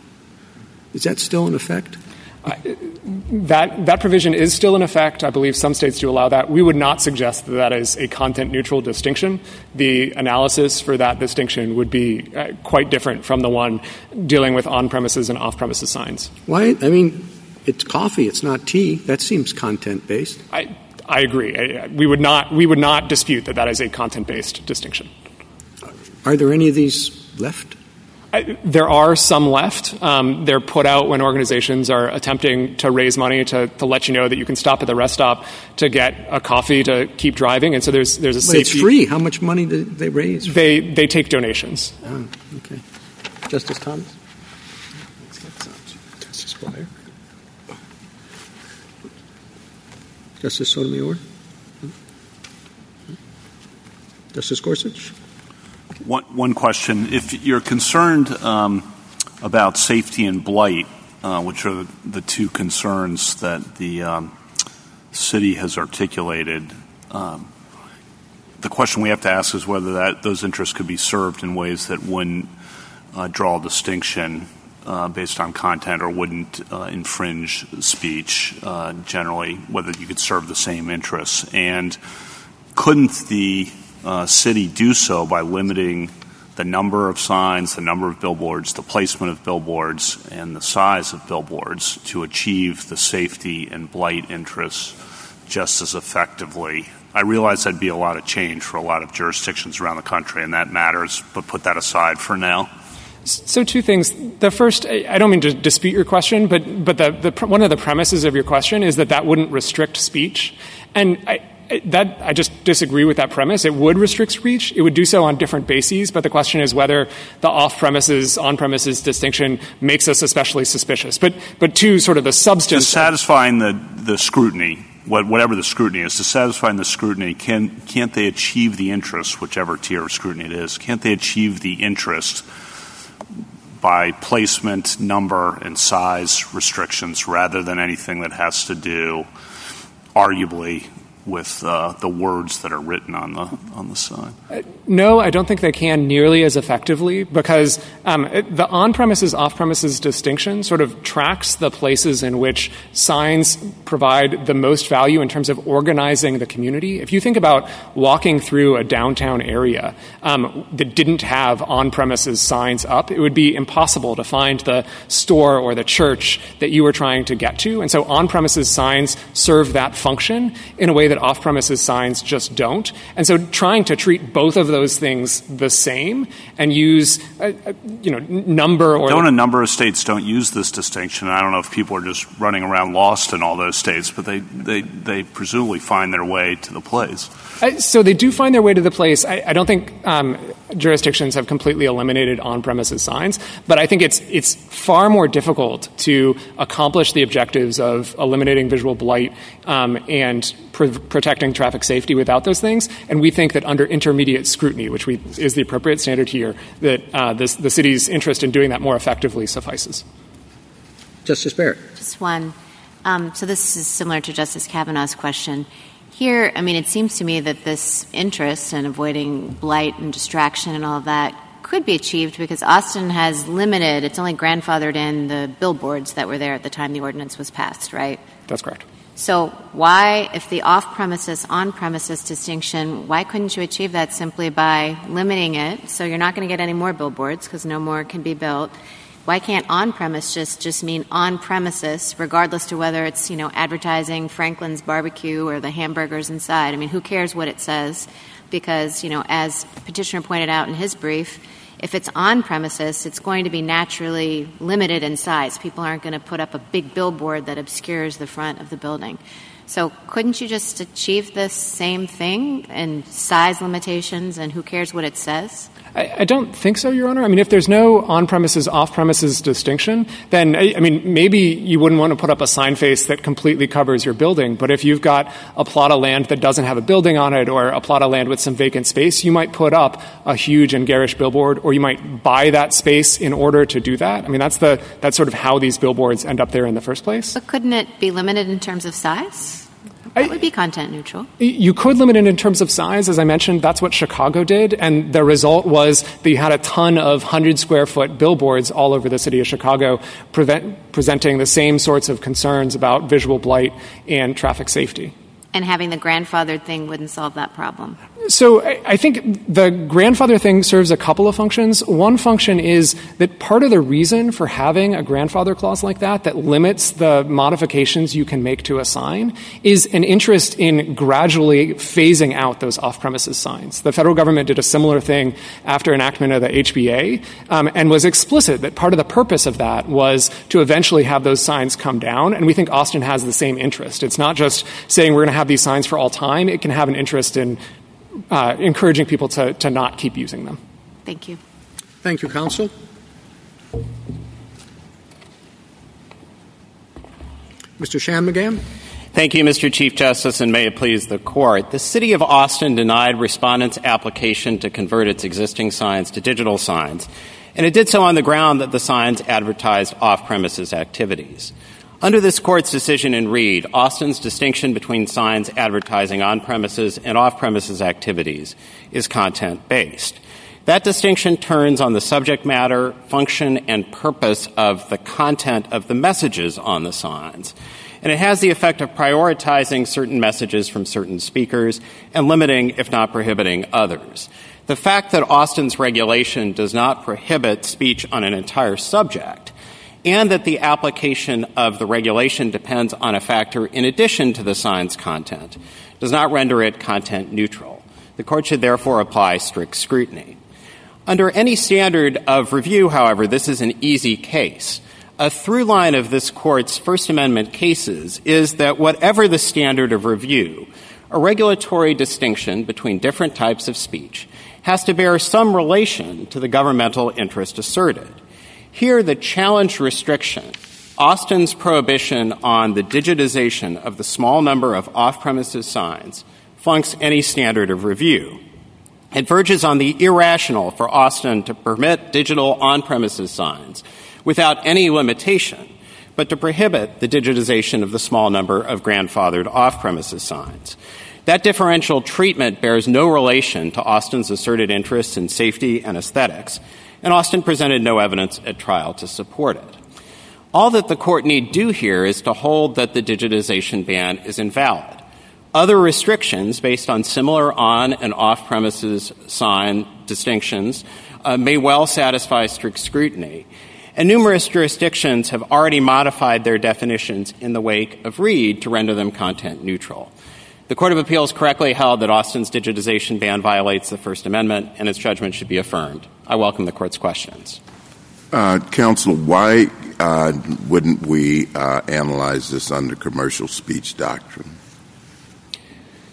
Is that still in effect? That, that provision is still in effect. I believe some states do allow that. We would not suggest that that is a content neutral distinction. The analysis for that distinction would be uh, quite different from the one dealing with on premises and off premises signs. Why? I mean, it's coffee, it's not tea. That seems content based. I, I agree. I, we, would not, we would not dispute that that is a content based distinction. Are there any of these left? There are some left. Um, they're put out when organizations are attempting to raise money to, to let you know that you can stop at the rest stop to get a coffee to keep driving. And so there's there's a but safety. it's free. How much money do they raise? They they take donations. Oh, okay. Justice Thomas. Justice Breyer. Justice Sotomayor. Justice Gorsuch. One, one question. If you're concerned um, about safety and blight, uh, which are the two concerns that the um, city has articulated. Um, the question we have to ask is whether that those interests could be served in ways that wouldn't uh, draw a distinction uh, based on content or wouldn't uh, infringe speech uh, generally, whether you could serve the same interests. And couldn't the uh, city do so by limiting the number of signs, the number of billboards, the placement of billboards, and the size of billboards to achieve the safety and blight interests just as effectively? I realize that'd be a lot of change for a lot of jurisdictions around the country, and that matters, but put that aside for now. So, two things. The first, I don't mean to dispute your question, but but the, the one of the premises of your question is that that wouldn't restrict speech, and I, that I just disagree with that premise. It would restrict speech. It would do so on different bases, but the question is whether the off-premises, on-premises distinction makes us especially suspicious. But but to sort of the substance, satisfying the the scrutiny, whatever the scrutiny is, to satisfying the scrutiny, can can't they achieve the interest, whichever tier of scrutiny it is? Can't they achieve the interest? by placement, number, and size restrictions rather than anything that has to do, arguably, with uh, the words that are written on the on the sign? Uh, no, I don't think they can nearly as effectively because um, it, the on-premises off-premises distinction sort of tracks the places in which signs provide the most value in terms of organizing the community. If you think about walking through a downtown area um, that didn't have on-premises signs up, it would be impossible to find the store or the church that you were trying to get to, and so on-premises signs serve that function in a way that off-premises signs just don't. And so trying to treat both of those things the same and use, a, a, you know, number or... Don't a number of states don't use this distinction. I don't know if people are just running around lost in all those states, but they, they, they presumably find their way to the place. So they do find their way to the place. I, I don't think um, jurisdictions have completely eliminated on-premises signs, but I think it's it's far more difficult to accomplish the objectives of eliminating visual blight um, and pr- protecting traffic safety without those things. And we think that under intermediate scrutiny, which we, is the appropriate standard here, that uh, this, the city's interest in doing that more effectively suffices. Justice Barrett. Just one. Um, so this is similar to Justice Kavanaugh's question. Here, I mean, it seems to me that this interest in avoiding blight and distraction and all of that could be achieved because Austin has limited, it's only grandfathered in the billboards that were there at the time the ordinance was passed, right? That's correct. So why, if the off-premises, on-premises distinction, why couldn't you achieve that simply by limiting it so you're not going to get any more billboards because no more can be built why can't on-premise just just mean on premises, regardless to whether it's you know advertising Franklin's barbecue or the hamburgers inside? I mean, who cares what it says? Because you know, as petitioner pointed out in his brief, if it's on premises, it's going to be naturally limited in size. People aren't going to put up a big billboard that obscures the front of the building. So couldn't you just achieve the same thing in size limitations and who cares what it says? I, don't think so, Your Honor. I mean, if there's no on-premises, off-premises distinction, then, I, mean, maybe you wouldn't want to put up a sign face that completely covers your building. But if you've got a plot of land that doesn't have a building on it or a plot of land with some vacant space, you might put up a huge and garish billboard or you might buy that space in order to do that. I mean, that's, the, that's sort of how these billboards end up there in the first place. But couldn't it be limited in terms of size? It would be content neutral. You could limit it in terms of size. As I mentioned, that's what Chicago did. And the result was that you had a ton of 100 square foot billboards all over the city of Chicago prevent, presenting the same sorts of concerns about visual blight and traffic safety. And having the grandfathered thing wouldn't solve that problem. So I think the grandfather thing serves a couple of functions. One function is that part of the reason for having a grandfather clause like that, that limits the modifications you can make to a sign, is an interest in gradually phasing out those off-premises signs. The federal government did a similar thing after enactment of the HBA um, and was explicit that part of the purpose of that was to eventually have those signs come down. And we think Austin has the same interest. It's not just saying we're going to have these signs for all time. It can have an interest in uh, encouraging people to, to not keep using them. Thank you. Thank you, counsel. Mr. Shanmugam. Thank you, Mr. Chief Justice, and may it please the Court. The City of Austin denied respondents' application to convert its existing signs to digital signs And it did so on the ground that the signs advertised off premises activities. Under this court's decision in Reed, Austin's distinction between signs advertising on premises and off premises activities is content based. That distinction turns on the subject matter, function, and purpose of the content of the messages on the signs. And it has the effect of prioritizing certain messages from certain speakers and limiting, if not prohibiting, others. The fact that Austin's regulation does not prohibit speech on an entire subject and that the application of the regulation depends on a factor in addition to the sign's content does not render it content neutral. The court should therefore apply strict scrutiny. Under any standard of review, however, this is an easy case. A through line of this court's First Amendment cases is that whatever the standard of review, a regulatory distinction between different types of speech has to bear some relation to the governmental interest asserted. Here, the challenge restriction, Austin's prohibition on the digitization of the small number of off premises signs, flunks any standard of review. It verges on the irrational for Austin to permit digital on premises signs without any limitation, but to prohibit the digitization of the small number of grandfathered off premises signs. That differential treatment bears no relation to Austin's asserted interests in safety and aesthetics, and Austin presented no evidence at trial to support it. All that the court need do here is to hold that the digitization ban is invalid. Other restrictions based on similar on and off premises sign distinctions uh, may well satisfy strict scrutiny. And numerous jurisdictions have already modified their definitions in the wake of Reed to render them content neutral. The Court of Appeals correctly held that Austin's digitization ban violates the First Amendment, and its judgment should be affirmed. I welcome the Court's questions. Uh, counsel, why uh, wouldn't we uh, analyze this under commercial speech doctrine?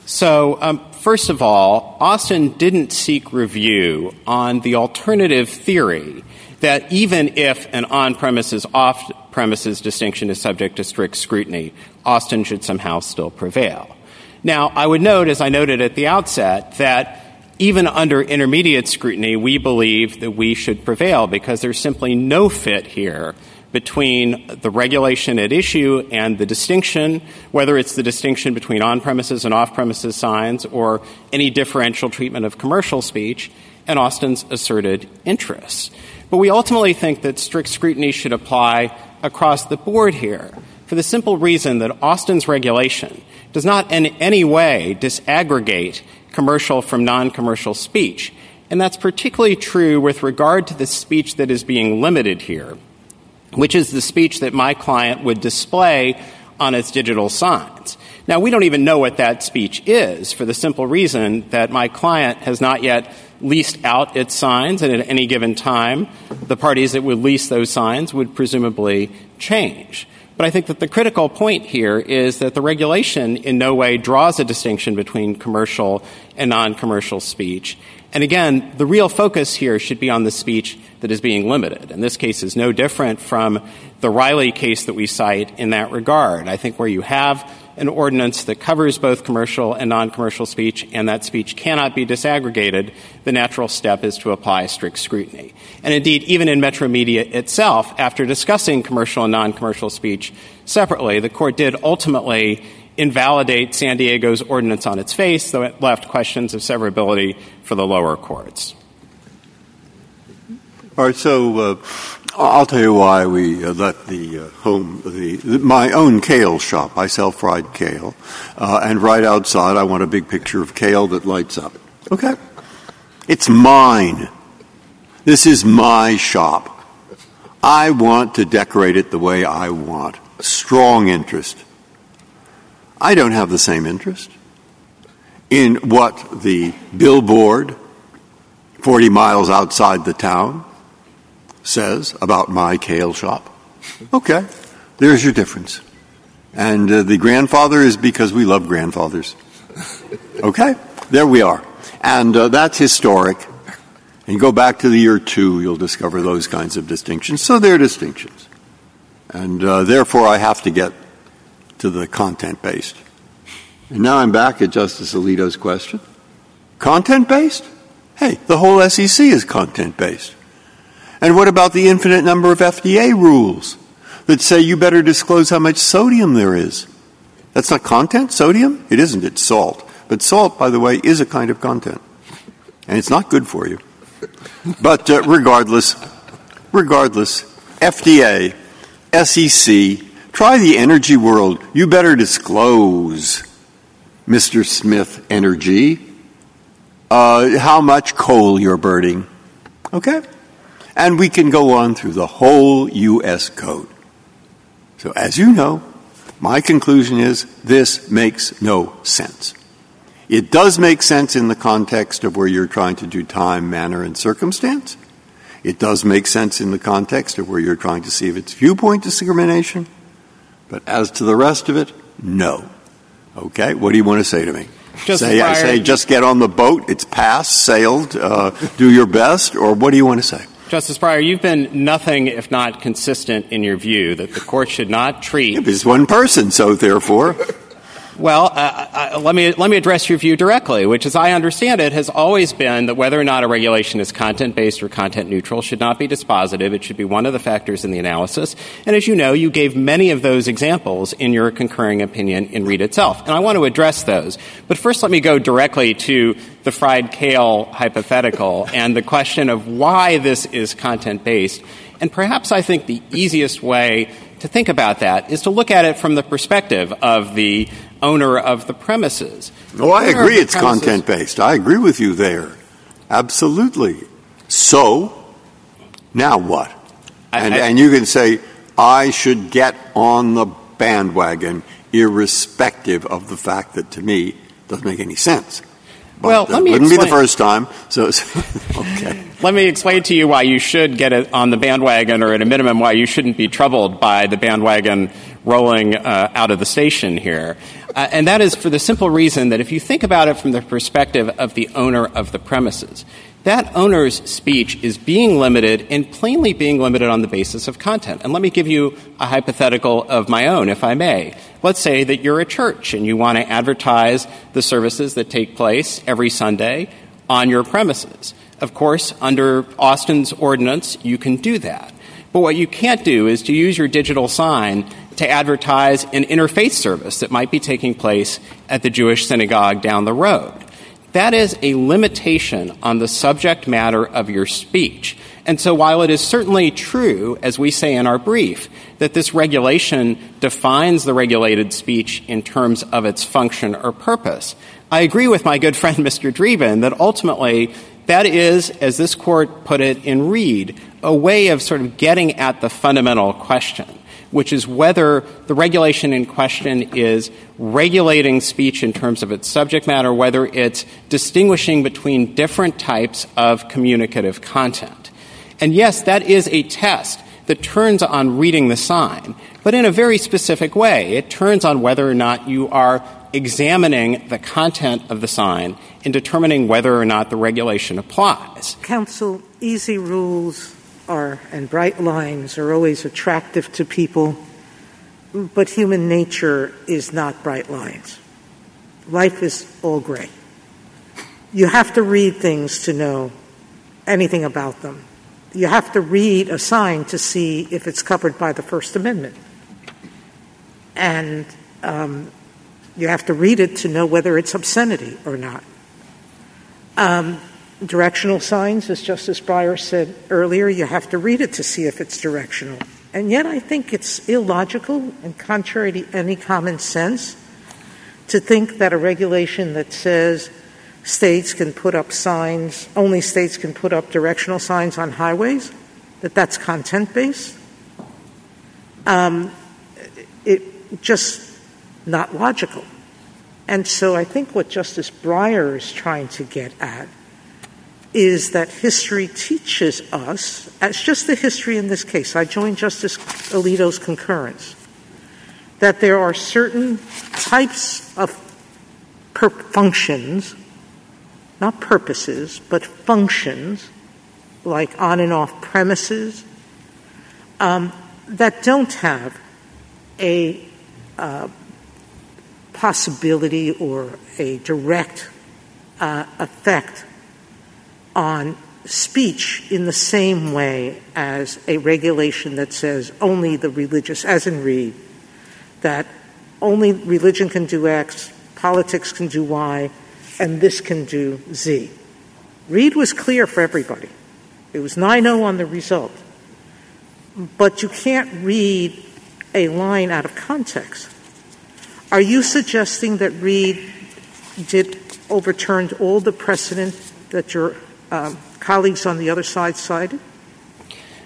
So, um, first of all, Austin didn't seek review on the alternative theory that even if an on premises off premises distinction is subject to strict scrutiny, Austin should somehow still prevail. Now, I would note, as I noted at the outset, that even under intermediate scrutiny, we believe that we should prevail because there's simply no fit here between the regulation at issue and the distinction, whether it's the distinction between on premises and off premises signs or any differential treatment of commercial speech, and Austin's asserted interests. But we ultimately think that strict scrutiny should apply across the board here for the simple reason that Austin's regulation does not in any way disaggregate commercial from non commercial speech. And that's particularly true with regard to the speech that is being limited here which is the speech that my client would display on its digital signs. Now, we don't even know what that speech is for the simple reason that my client has not yet leased out its signs, and at any given time, the parties that would lease those signs would presumably change. But I think that the critical point here is that the regulation in no way draws a distinction between commercial and non commercial speech. And again, the real focus here should be on the speech that is being limited. And this case is no different from the Riley case that we cite in that regard. I think where you have an ordinance that covers both commercial and non-commercial speech and that speech cannot be disaggregated, the natural step is to apply strict scrutiny. And indeed, even in Metromedia itself, after discussing commercial and non-commercial speech separately, the court did ultimately invalidate San Diego's ordinance on its face, though it left questions of severability for the lower courts. All right, so uh, I'll tell you why we uh, let the uh, home, the, the, my own kale shop. I sell fried kale, uh, and right outside, I want a big picture of kale that lights up. Okay, it's mine. This is my shop. I want to decorate it the way I want. Strong interest. I don't have the same interest in what the billboard 40 miles outside the town says about my kale shop. Okay, there's your difference. And uh, the grandfather is because we love grandfathers. Okay, there we are. And uh, that's historic. And go back to the year two, you'll discover those kinds of distinctions. So they're distinctions. And uh, therefore, I have to get to the content based. And now I'm back at Justice Alito's question. Content based? Hey, the whole SEC is content based. And what about the infinite number of FDA rules that say you better disclose how much sodium there is? That's not content, sodium? It isn't, it's salt. But salt, by the way, is a kind of content. And it's not good for you. But uh, regardless, regardless, FDA, SEC, try the energy world. You better disclose, Mr. Smith Energy, uh, how much coal you're burning. Okay? And we can go on through the whole U.S. code. So, as you know, my conclusion is this makes no sense. It does make sense in the context of where you're trying to do time, manner, and circumstance. It does make sense in the context of where you're trying to see if it's viewpoint discrimination. But as to the rest of it, no. Okay? What do you want to say to me? Justice say, I say, just get on the boat, it's passed, sailed, uh, do your best, or what do you want to say? Justice Breyer, you've been nothing if not consistent in your view that the court should not treat. It's one person, so therefore. Well, uh, uh, let me let me address your view directly, which, as I understand it, has always been that whether or not a regulation is content based or content neutral should not be dispositive. It should be one of the factors in the analysis. And as you know, you gave many of those examples in your concurring opinion in Reed itself, and I want to address those. But first, let me go directly to the fried kale hypothetical and the question of why this is content based. And perhaps I think the easiest way to think about that is to look at it from the perspective of the owner of the premises. Oh, I agree it's premises- content based. I agree with you there. Absolutely. So, now what? And, I- and you can say, I should get on the bandwagon irrespective of the fact that to me doesn't make any sense. But Well, let me wouldn't be the first time. So, okay. Let me explain to you why you should get it on the bandwagon, or at a minimum, why you shouldn't be troubled by the bandwagon rolling uh, out of the station here. Uh, and that is for the simple reason that if you think about it from the perspective of the owner of the premises, that owner's speech is being limited and plainly being limited on the basis of content. And let me give you a hypothetical of my own, if I may. Let's say that you're a church and you want to advertise the services that take place every Sunday on your premises. Of course, under Austin's ordinance, you can do that. But what you can't do is to use your digital sign to advertise an interfaith service that might be taking place at the Jewish synagogue down the road. That is a limitation on the subject matter of your speech. And so while it is certainly true, as we say in our brief, that this regulation defines the regulated speech in terms of its function or purpose, I agree with my good friend Mr. Dreeben that ultimately that is, as this court put it in Reed, a way of sort of getting at the fundamental question which is whether the regulation in question is regulating speech in terms of its subject matter, whether it's distinguishing between different types of communicative content. And yes, that is a test that turns on reading the sign, but in a very specific way. It turns on whether or not you are examining the content of the sign and determining whether or not the regulation applies. Counsel, easy rules are and bright lines are always attractive to people, but human nature is not bright lines. Life is all gray. You have to read things to know anything about them. You have to read a sign to see if it's covered by the First Amendment. And um, you have to read it to know whether it's obscenity or not. Um, directional signs, as Justice Breyer said earlier, you have to read it to see if it's directional. And yet, I think it's illogical and contrary to any common sense to think that a regulation that says states can put up signs, only states can put up directional signs on highways, that that's content based. Um, it just not logical. And so I think what Justice Breyer is trying to get at is that history teaches us, as just the history in this case, I join Justice Alito's concurrence, that there are certain types of per- functions, not purposes, but functions, like on and off premises, um, that don't have a uh, possibility or a direct uh, effect on speech in the same way as a regulation that says only the religious, as in Reed, that only religion can do X, politics can do Y, and this can do Z. Reed was clear for everybody. It was 9 0 on the result. But you can't read a line out of context. Are you suggesting that Reed did overturned all the precedent that your um, colleagues on the other side cited?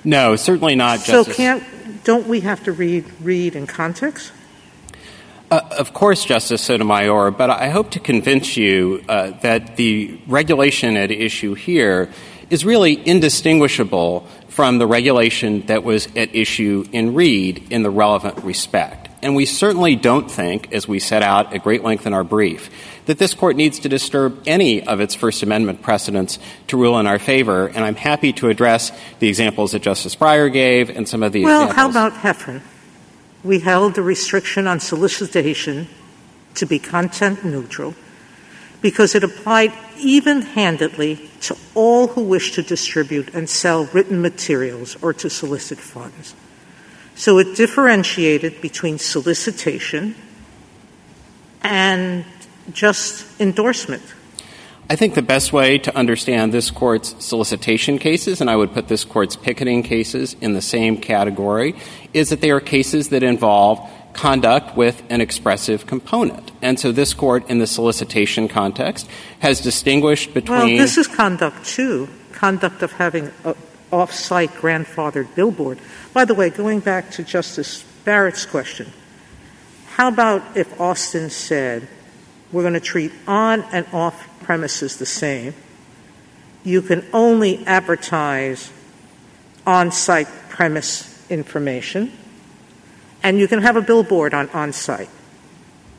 No, certainly not. So Justice. can't don't we have to read read in context? Uh, of course, Justice Sotomayor, but I hope to convince you uh, that the regulation at issue here is really indistinguishable from the regulation that was at issue in Reed in the relevant respect. And we certainly don't think, as we set out at great length in our brief, that this court needs to disturb any of its First Amendment precedents to rule in our favor. And I'm happy to address the examples that Justice Breyer gave and some of the well, examples. how about Heffron? We held the restriction on solicitation to be content neutral because it applied even handedly to all who wish to distribute and sell written materials or to solicit funds. So it differentiated between solicitation and just endorsement. I think the best way to understand this court's solicitation cases, and I would put this court's picketing cases in the same category, is that they are cases that involve conduct with an expressive component. And so this court, in the solicitation context, has distinguished between. Well, this is conduct too conduct of having an off site grandfathered billboard. By the way, going back to Justice Barrett's question, how about if Austin said, we're going to treat on and off premises the same? You can only advertise on site premise information, and you can have a billboard on on site.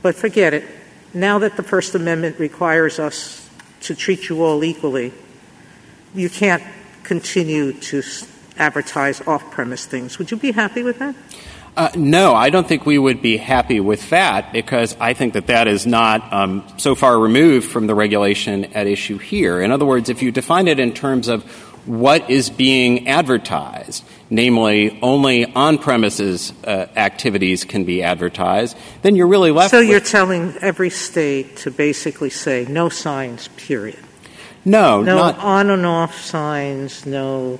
But forget it. Now that the First Amendment requires us to treat you all equally, you can't continue to advertise off premise things. Would you be happy with that? Uh, no, I don't think we would be happy with that because I think that that is not um, so far removed from the regulation at issue here. In other words, if you define it in terms of what is being advertised, namely only on premises uh, activities can be advertised, then you're really left. So you're telling every state to basically say no signs, period. No, no not on and off signs, no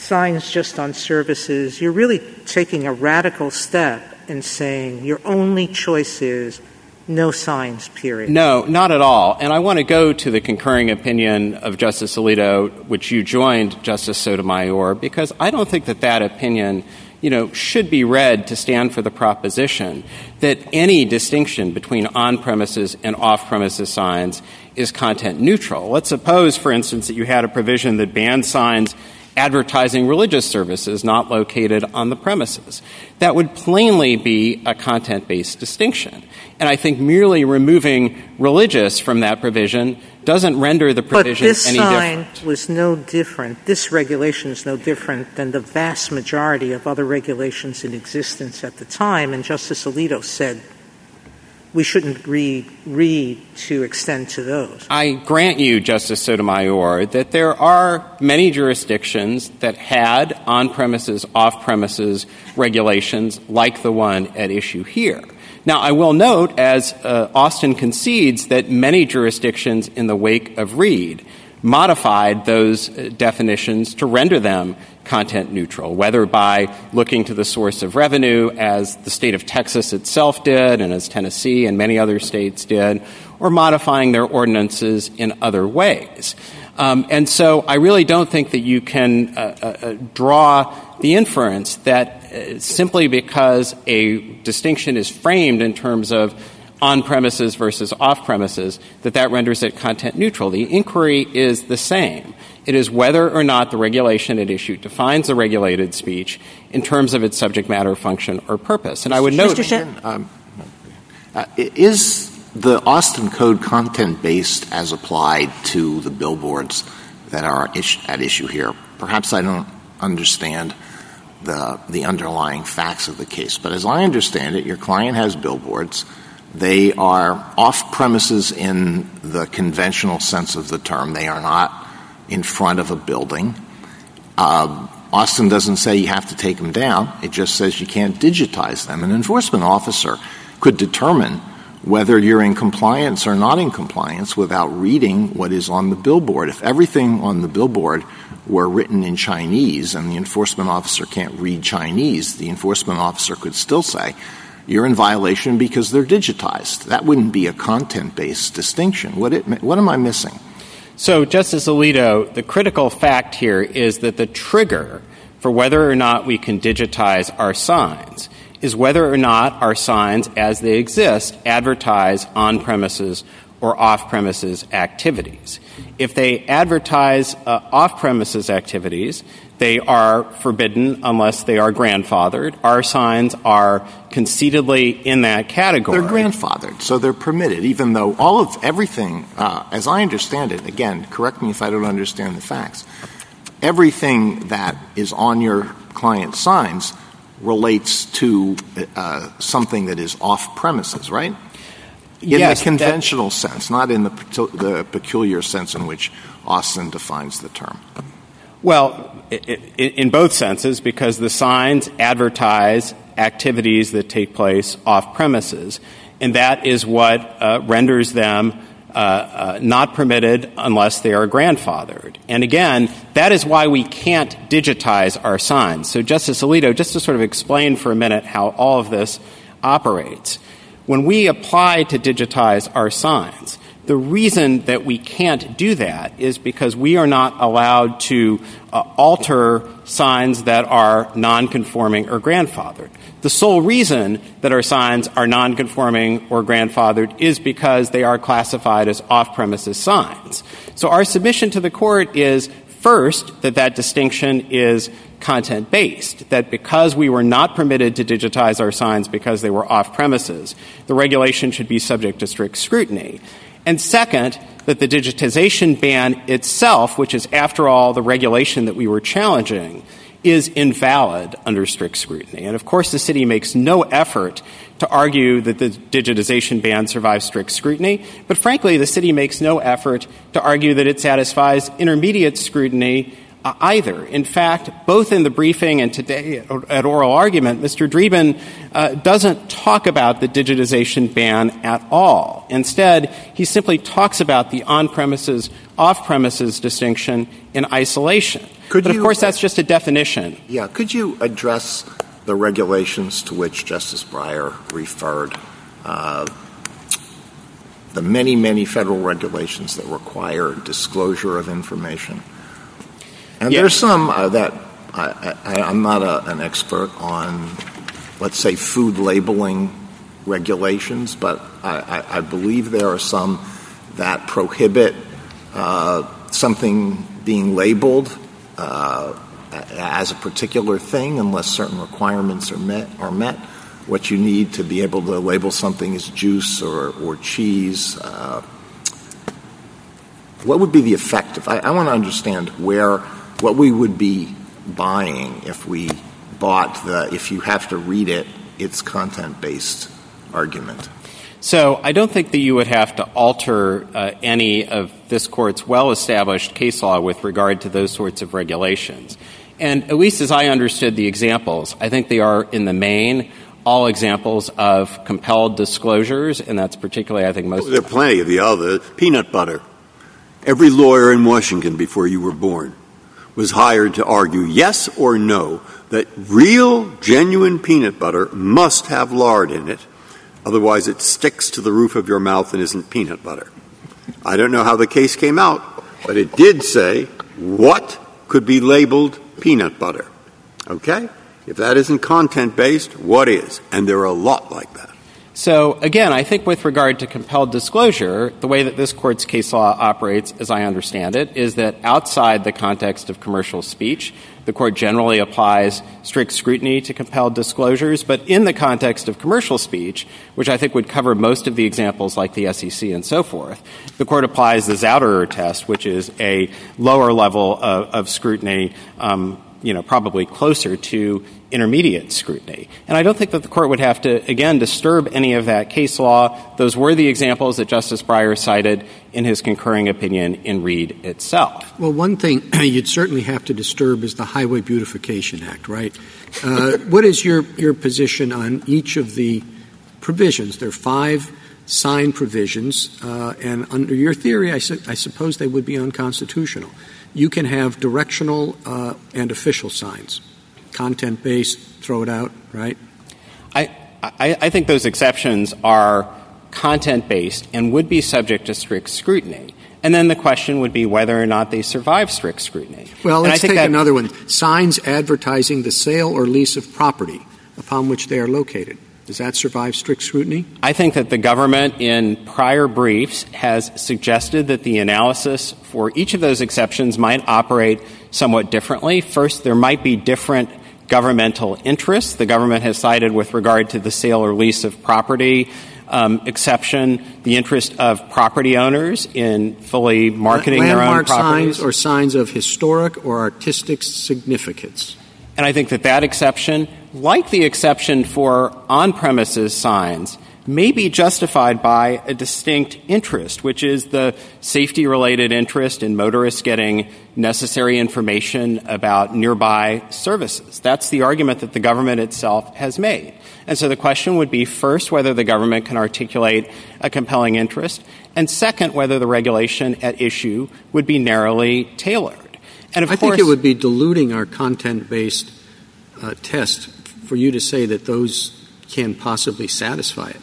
signs just on services. You're really taking a radical step in saying your only choice is no signs, period. No, not at all. And I want to go to the concurring opinion of Justice Alito, which you joined, Justice Sotomayor, because I don't think that that opinion you know, should be read to stand for the proposition that any distinction between on-premises and off-premises signs is content neutral. Let's suppose, for instance, that you had a provision that banned signs advertising religious services not located on the premises. That would plainly be a content based distinction. And I think merely removing religious from that provision doesn't render the provision but this any sign different. was no different. This regulation is no different than the vast majority of other regulations in existence at the time. And Justice Alito said we shouldn't read, read to extend to those. I grant you, Justice Sotomayor, that there are many jurisdictions that had on premises, off premises regulations like the one at issue here. Now, I will note, as uh, Austin concedes, that many jurisdictions in the wake of Reed modified those uh, definitions to render them content neutral, whether by looking to the source of revenue, as the state of Texas itself did, and as Tennessee and many other states did, or modifying their ordinances in other ways. Um, and so I really don't think that you can uh, uh, draw the inference that uh, simply because a distinction is framed in terms of on premises versus off premises, that that renders it content neutral. The inquiry is the same. It is whether or not the regulation at issue defines the regulated speech in terms of its subject matter, function, or purpose. And I would note. Um, uh, is the Austin Code content based as applied to the billboards that are at issue here? Perhaps I don't understand the, the underlying facts of the case, but as I understand it, your client has billboards. They are off premises in the conventional sense of the term. They are not in front of a building. Uh, Austin doesn't say you have to take them down. It just says you can't digitize them. An enforcement officer could determine whether you're in compliance or not in compliance without reading what is on the billboard. If everything on the billboard were written in Chinese and the enforcement officer can't read Chinese, the enforcement officer could still say, you're in violation because they're digitized. That wouldn't be a content based distinction. What, it, what am I missing? So, Justice Alito, the critical fact here is that the trigger for whether or not we can digitize our signs is whether or not our signs, as they exist, advertise on premises or off premises activities. If they advertise uh, off premises activities, they are forbidden unless they are grandfathered. Our signs are conceitedly in that category. They're grandfathered, so they're permitted, even though all of everything, uh, as I understand it, again, correct me if I don't understand the facts, everything that is on your client's signs relates to uh, something that is off premises, right? In yes, the conventional that, sense, not in the, the peculiar sense in which Austin defines the term. Well, in both senses, because the signs advertise activities that take place off premises, and that is what uh, renders them uh, uh, not permitted unless they are grandfathered. And again, that is why we can't digitize our signs. So, Justice Alito, just to sort of explain for a minute how all of this operates, when we apply to digitize our signs, the reason that we can't do that is because we are not allowed to uh, alter signs that are nonconforming or grandfathered. The sole reason that our signs are nonconforming or grandfathered is because they are classified as off-premises signs. So our submission to the court is first that that distinction is content based, that because we were not permitted to digitize our signs because they were off premises, the regulation should be subject to strict scrutiny. And second, that the digitization ban itself, which is after all the regulation that we were challenging, is invalid under strict scrutiny. And of course, the city makes no effort to argue that the digitization ban survives strict scrutiny, but frankly, the city makes no effort to argue that it satisfies intermediate scrutiny either. In fact, both in the briefing and today at oral argument, Mr. Dreeben uh, doesn't talk about the digitization ban at all. Instead, he simply talks about the on-premises, off-premises distinction in isolation. But of course, that's just a definition. Yeah. Could you address the regulations to which Justice Breyer referred? Uh, the many, many federal regulations that require disclosure of information. And there's some uh, that I, I, I'm not a, an expert on, let's say, food labeling regulations, but I, I, I believe there are some that prohibit uh, something being labeled uh, as a particular thing unless certain requirements are met. Are met. What you need to be able to label something as juice or, or cheese. Uh, what would be the effect of? I, I want to understand where what we would be buying if we bought the if you have to read it, it's content based argument. So I don't think that you would have to alter uh, any of this court's well-established case law with regard to those sorts of regulations. And at least as I understood the examples, I think they are in the main all examples of compelled disclosures, and that's particularly, I think, most. There are plenty of the other. Peanut butter. Every lawyer in Washington before you were born was hired to argue yes or no that real, genuine peanut butter must have lard in it. Otherwise, it sticks to the roof of your mouth and isn't peanut butter. I don't know how the case came out, but it did say what could be labeled peanut butter. Okay? If that isn't content based, what is? And there are a lot like that. So again, I think with regard to compelled disclosure, the way that this court's case law operates, as I understand it, is that outside the context of commercial speech, the court generally applies strict scrutiny to compelled disclosures, but in the context of commercial speech, which I think would cover most of the examples like the SEC and so forth, the court applies the Zauderer test, which is a lower level of, of scrutiny, um, you know, probably closer to intermediate scrutiny. And I don't think that the court would have to, again, disturb any of that case law. Those were the examples that Justice Breyer cited in his concurring opinion in Reed itself. Well, one thing you'd certainly have to disturb is the Highway Beautification Act, right? Uh, what is your, your position on each of the provisions? There are five sign provisions, uh, and under your theory, I, su- I, suppose they would be unconstitutional. You can have directional uh, and official signs, content based, throw it out, right? I, I, I think those exceptions are content based and would be subject to strict scrutiny. And then the question would be whether or not they survive strict scrutiny. Well, let's take that, another one. Signs advertising the sale or lease of property upon which they are located. Does that survive strict scrutiny? I think that the government in prior briefs has suggested that the analysis for each of those exceptions might operate somewhat differently. First, there might be different governmental interests. The government has cited with regard to the sale or lease of property um, exception the interest of property owners in fully marketing Landmark their own properties. signs or signs of historic or artistic significance. And I think that that exception, like the exception for on-premises signs, may be justified by a distinct interest, which is the safety related interest in motorists getting necessary information about nearby services. That's the argument that the government itself has made. And so the question would be first, whether the government can articulate a compelling interest, and second, whether the regulation at issue would be narrowly tailored. And of I course, think it would be diluting our content based uh, test for you to say that those can possibly satisfy it.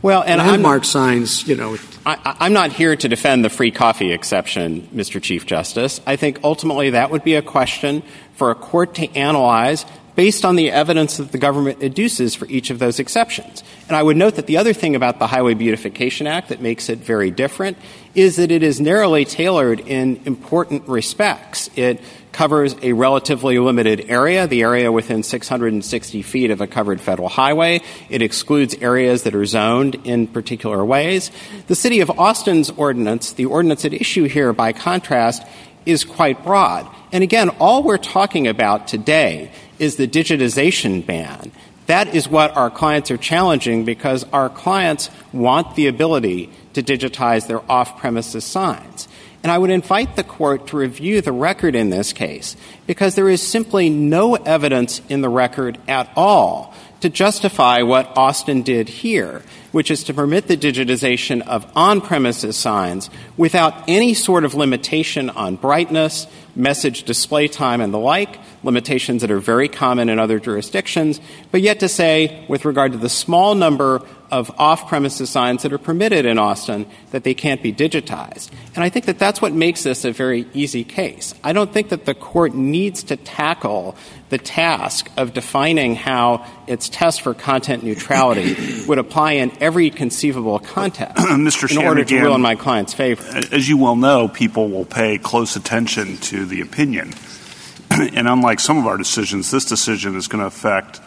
Well, and landmark signs, you know. I, I'm not here to defend the free coffee exception, Mr. Chief Justice. I think ultimately that would be a question for a court to analyze based on the evidence that the government adduces for each of those exceptions. And I would note that the other thing about the Highway Beautification Act that makes it very different is that it is narrowly tailored in important respects. It covers a relatively limited area, the area within 660 feet of a covered federal highway. It excludes areas that are zoned in particular ways. The City of Austin's ordinance, the ordinance at issue here, by contrast, is quite broad. And again, all we're talking about today is the digitization ban. That is what our clients are challenging because our clients want the ability to digitize their off premises signs. And I would invite the court to review the record in this case because there is simply no evidence in the record at all to justify what Austin did here, which is to permit the digitization of on-premises signs without any sort of limitation on brightness, message display time, and the like, limitations that are very common in other jurisdictions, but yet to say, with regard to the small number of off-premises signs that are permitted in Austin that they can't be digitized. And I think that that's what makes this a very easy case. I don't think that the court needs to tackle the task of defining how its test for content neutrality would apply in every conceivable context Mr. in order to rule in my client's favor. As you well know, people will pay close attention to the opinion. and unlike some of our decisions, this decision is going to affect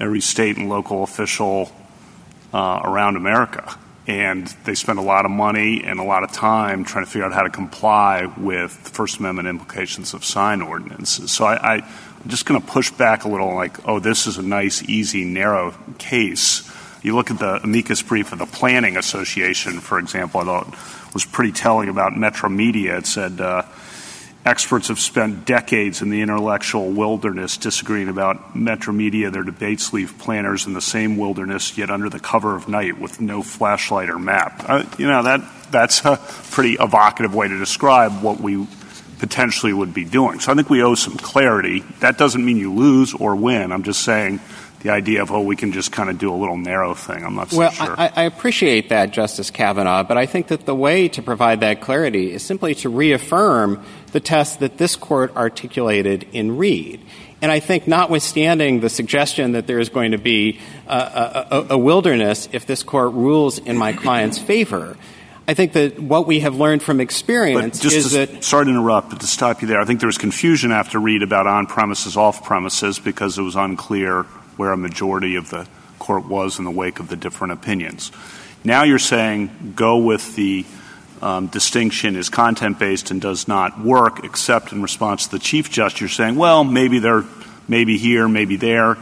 every state and local official uh, around America. And they spend a lot of money and a lot of time trying to figure out how to comply with the First Amendment implications of sign ordinances. So I, I, am just going to push back a little like, oh, this is a nice, easy, narrow case. You look at the amicus brief of the Planning Association, for example, I thought was pretty telling about Metromedia. It said, uh, Experts have spent decades in the intellectual wilderness disagreeing about Metromedia, Their debates leave planners in the same wilderness, yet under the cover of night with no flashlight or map. Uh, you know, that, that's a pretty evocative way to describe what we potentially would be doing. So I think we owe some clarity. That doesn't mean you lose or win. I'm just saying the idea of, oh, we can just kind of do a little narrow thing. I'm not so well, sure. I, I appreciate that, Justice Kavanaugh, but I think that the way to provide that clarity is simply to reaffirm the test that this court articulated in Reed. And I think, notwithstanding the suggestion that there is going to be a, a, a wilderness if this court rules in my client's favor, I think that what we have learned from experience is to, that. Sorry to interrupt, but to stop you there, I think there was confusion after Reed about on premises, off premises, because it was unclear where a majority of the court was in the wake of the different opinions. Now you're saying go with the um, distinction is content based and does not work, except in response to the Chief Justice. You're saying, well, maybe they're maybe here, maybe there.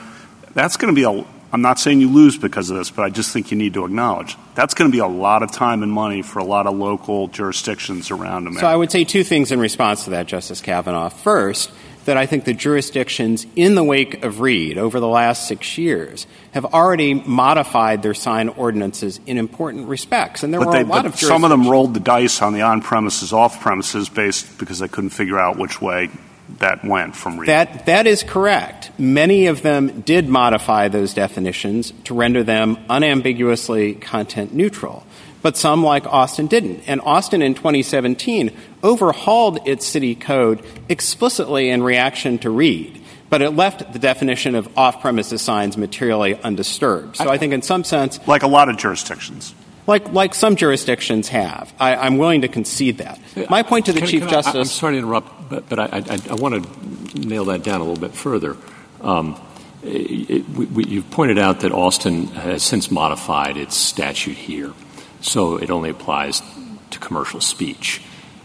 That's going to be a I'm not saying you lose because of this, but I just think you need to acknowledge that's going to be a lot of time and money for a lot of local jurisdictions around America. So I would say two things in response to that, Justice Kavanaugh. First, that I think the jurisdictions in the wake of Reed over the last six years have already modified their sign ordinances in important respects. And there but were they, a lot of some of them rolled the dice on the on-premises, off-premises based because they couldn't figure out which way that went from Reed. That, that is correct. Many of them did modify those definitions to render them unambiguously content neutral. But some, like Austin, didn't. And Austin in 2017 overhauled its city code explicitly in reaction to Reed. But it left the definition of off-premises signs materially undisturbed. So I, I think in some sense... Like a lot of jurisdictions like like some jurisdictions have. I, am willing to concede that. My point to the can, Chief can Justice. I, am sorry to interrupt, but, but I, I, I, want to nail that down a little bit further. Um, it, we, we, you've pointed out that Austin has since modified its statute here, so it only applies to commercial speech,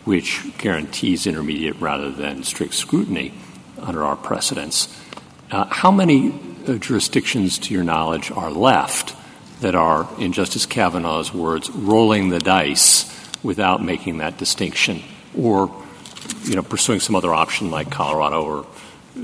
which guarantees intermediate rather than strict scrutiny under our precedents. Uh, how many uh, jurisdictions, to your knowledge, are left that are, in Justice Kavanaugh's words, rolling the dice without making that distinction, or you know, pursuing some other option like Colorado or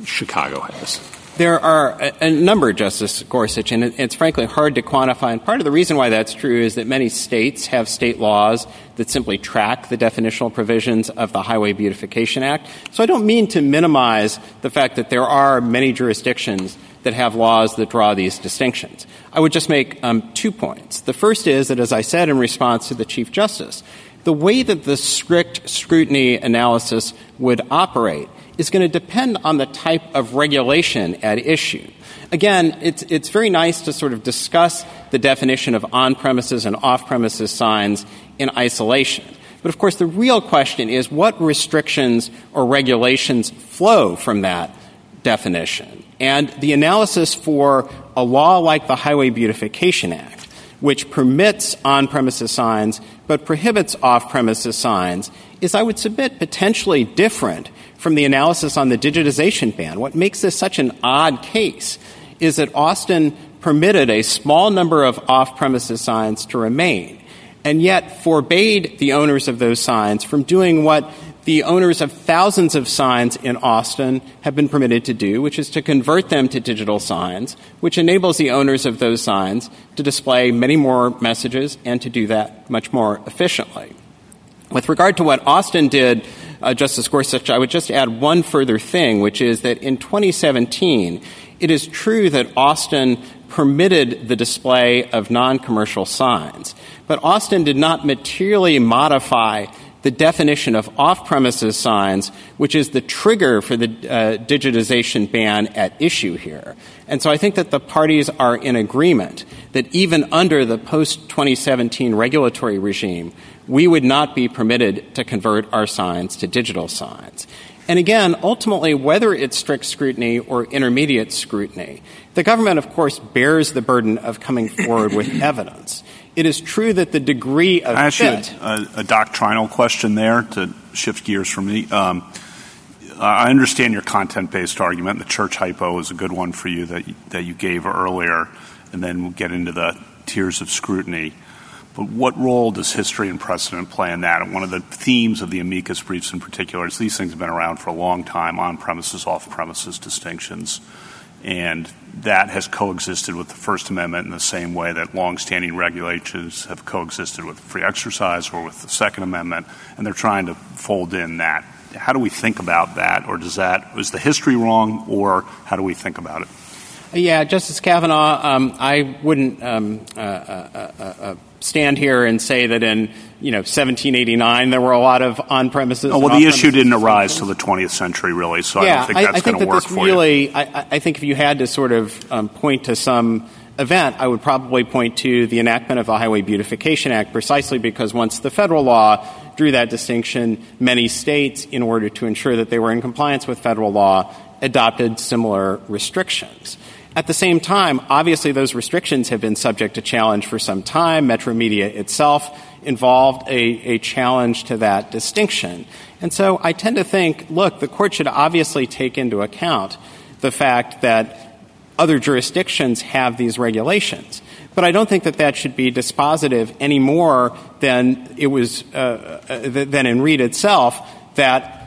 Chicago has? There are a, a, number, Justice Gorsuch, and it's frankly hard to quantify. And part of the reason why that's true is that many states have state laws that simply track the definitional provisions of the Highway Beautification Act. So I don't mean to minimize the fact that there are many jurisdictions that have laws that draw these distinctions. I would just make um, two points. The first is that, as I said in response to the Chief Justice, the way that the strict scrutiny analysis would operate is going to depend on the type of regulation at issue. Again, it's, it's very nice to sort of discuss the definition of on premises and off premises signs in isolation. But of course, the real question is what restrictions or regulations flow from that definition. And the analysis for a law like the Highway Beautification Act, which permits on premises signs but prohibits off premises signs, is, I would submit, potentially different from the analysis on the digitization ban. What makes this such an odd case is that Austin permitted a small number of off premises signs to remain, and yet forbade the owners of those signs from doing what the owners of thousands of signs in Austin have been permitted to do, which is to convert them to digital signs, which enables the owners of those signs to display many more messages and to do that much more efficiently. With regard to what Austin did, uh, Justice Gorsuch, I would just add one further thing, which is that in 2017, it is true that Austin permitted the display of non-commercial signs, but Austin did not materially modify the definition of off-premises signs, which is the trigger for the uh, digitization ban at issue here. And so I think that the parties are in agreement that even under the post-2017 regulatory regime, we would not be permitted to convert our signs to digital signs. And again, ultimately, whether it's strict scrutiny or intermediate scrutiny, the government, of course, bears the burden of coming forward with evidence. It is true that the degree of I ask fit, you a, a, doctrinal question there to shift gears from me. Um, I understand your content-based argument. The church hypo is a good one for you that you, that you gave earlier, and then we'll get into the tiers of scrutiny. But what role does history and precedent play in that? And one of the themes of the amicus briefs in particular is these things have been around for a long time, on-premises, off-premises distinctions. And that has coexisted with the First Amendment in the same way that longstanding regulations have coexisted with free exercise or with the Second Amendment, and they're trying to fold in that. How do we think about that, or does that is the history wrong, or how do we think about it? Yeah, Justice Kavanaugh, um, I wouldn't um, uh, uh, uh, uh stand here and say that in you know 1789 there were a lot of on premises. Oh, well, the issue didn't arise till the 20th century, really. So yeah, I don't think that's I think that this for really, you. I, I, think if you had to sort of um, point to some event, I would probably point to the enactment of the Highway Beautification Act, precisely because once the federal law drew that distinction, many states, in order to ensure that they were in compliance with federal law, adopted similar restrictions. At the same time, obviously those restrictions have been subject to challenge for some time. Metromedia itself involved a, a challenge to that distinction. And so I tend to think, look, the court should obviously take into account the fact that other jurisdictions have these regulations. But I don't think that that should be dispositive any more than it was uh, uh, than in Reed itself that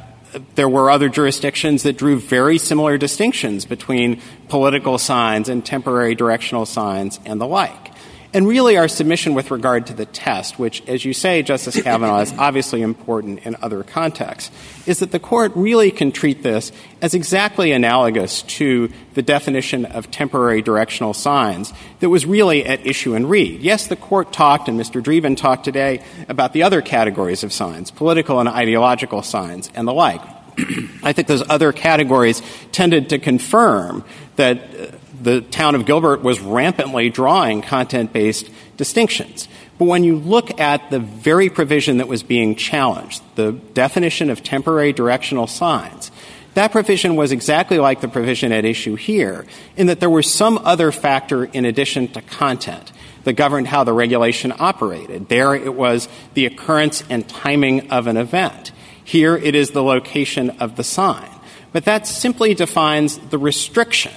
there were other jurisdictions that drew very similar distinctions between political signs and temporary directional signs and the like. And really, our submission with regard to the test, which, as you say, Justice Kavanaugh, is obviously important in other contexts, is that the court really can treat this as exactly analogous to the definition of temporary directional signs that was really at issue in Reed. Yes, the court talked, and Mr. Dreeben talked today, about the other categories of signs, political and ideological signs, and the like. I think those other categories tended to confirm that uh, the town of Gilbert was rampantly drawing content-based distinctions. But when you look at the very provision that was being challenged, the definition of temporary directional signs, that provision was exactly like the provision at issue here in that there was some other factor in addition to content that governed how the regulation operated. There it was the occurrence and timing of an event. Here it is the location of the sign. But that simply defines the restriction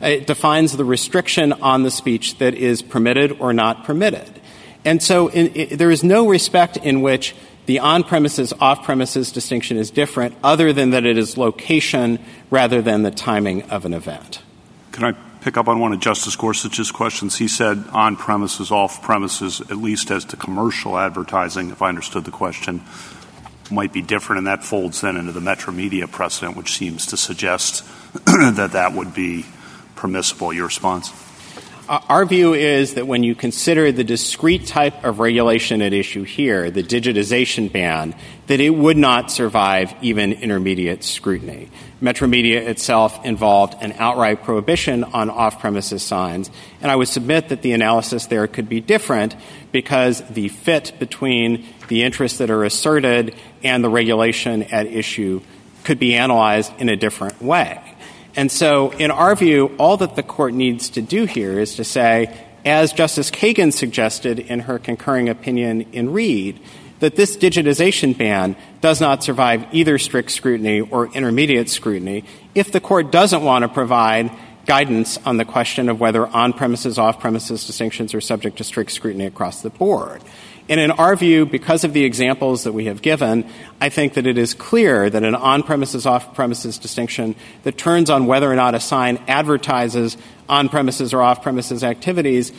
it defines the restriction on the speech that is permitted or not permitted. And so there is no respect in which the on-premises, off-premises distinction is different other than that it is location rather than the timing of an event. Can I pick up on one of Justice Gorsuch's questions? He said on-premises, off-premises, at least as to commercial advertising, if I understood the question, might be different, and that folds then into the Metromedia precedent, which seems to suggest that that would be permissible. Your response? Uh, our view is that when you consider the discrete type of regulation at issue here, the digitization ban, that it would not survive even intermediate scrutiny. Metromedia itself involved an outright prohibition on off-premises signs, and I would submit that the analysis there could be different because the fit between the interests that are asserted and the regulation at issue could be analyzed in a different way. And so, in our view, all that the court needs to do here is to say, as Justice Kagan suggested in her concurring opinion in Reed, that this digitization ban does not survive either strict scrutiny or intermediate scrutiny if the court doesn't want to provide guidance on the question of whether on-premises, off-premises distinctions are subject to strict scrutiny across the board. And in our view, because of the examples that we have given, I think that it is clear that an on-premises, off-premises distinction that turns on whether or not a sign advertises on-premises or off-premises activities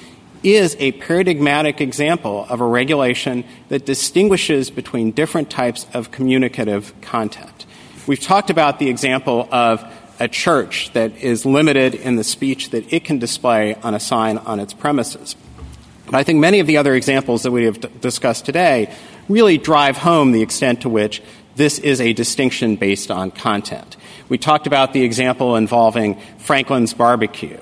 is a paradigmatic example of a regulation that distinguishes between different types of communicative content. We've talked about the example of a church that is limited in the speech that it can display on a sign on its premises. I think many of the other examples that we have discussed today really drive home the extent to which this is a distinction based on content. We talked about the example involving Franklin's Barbecue.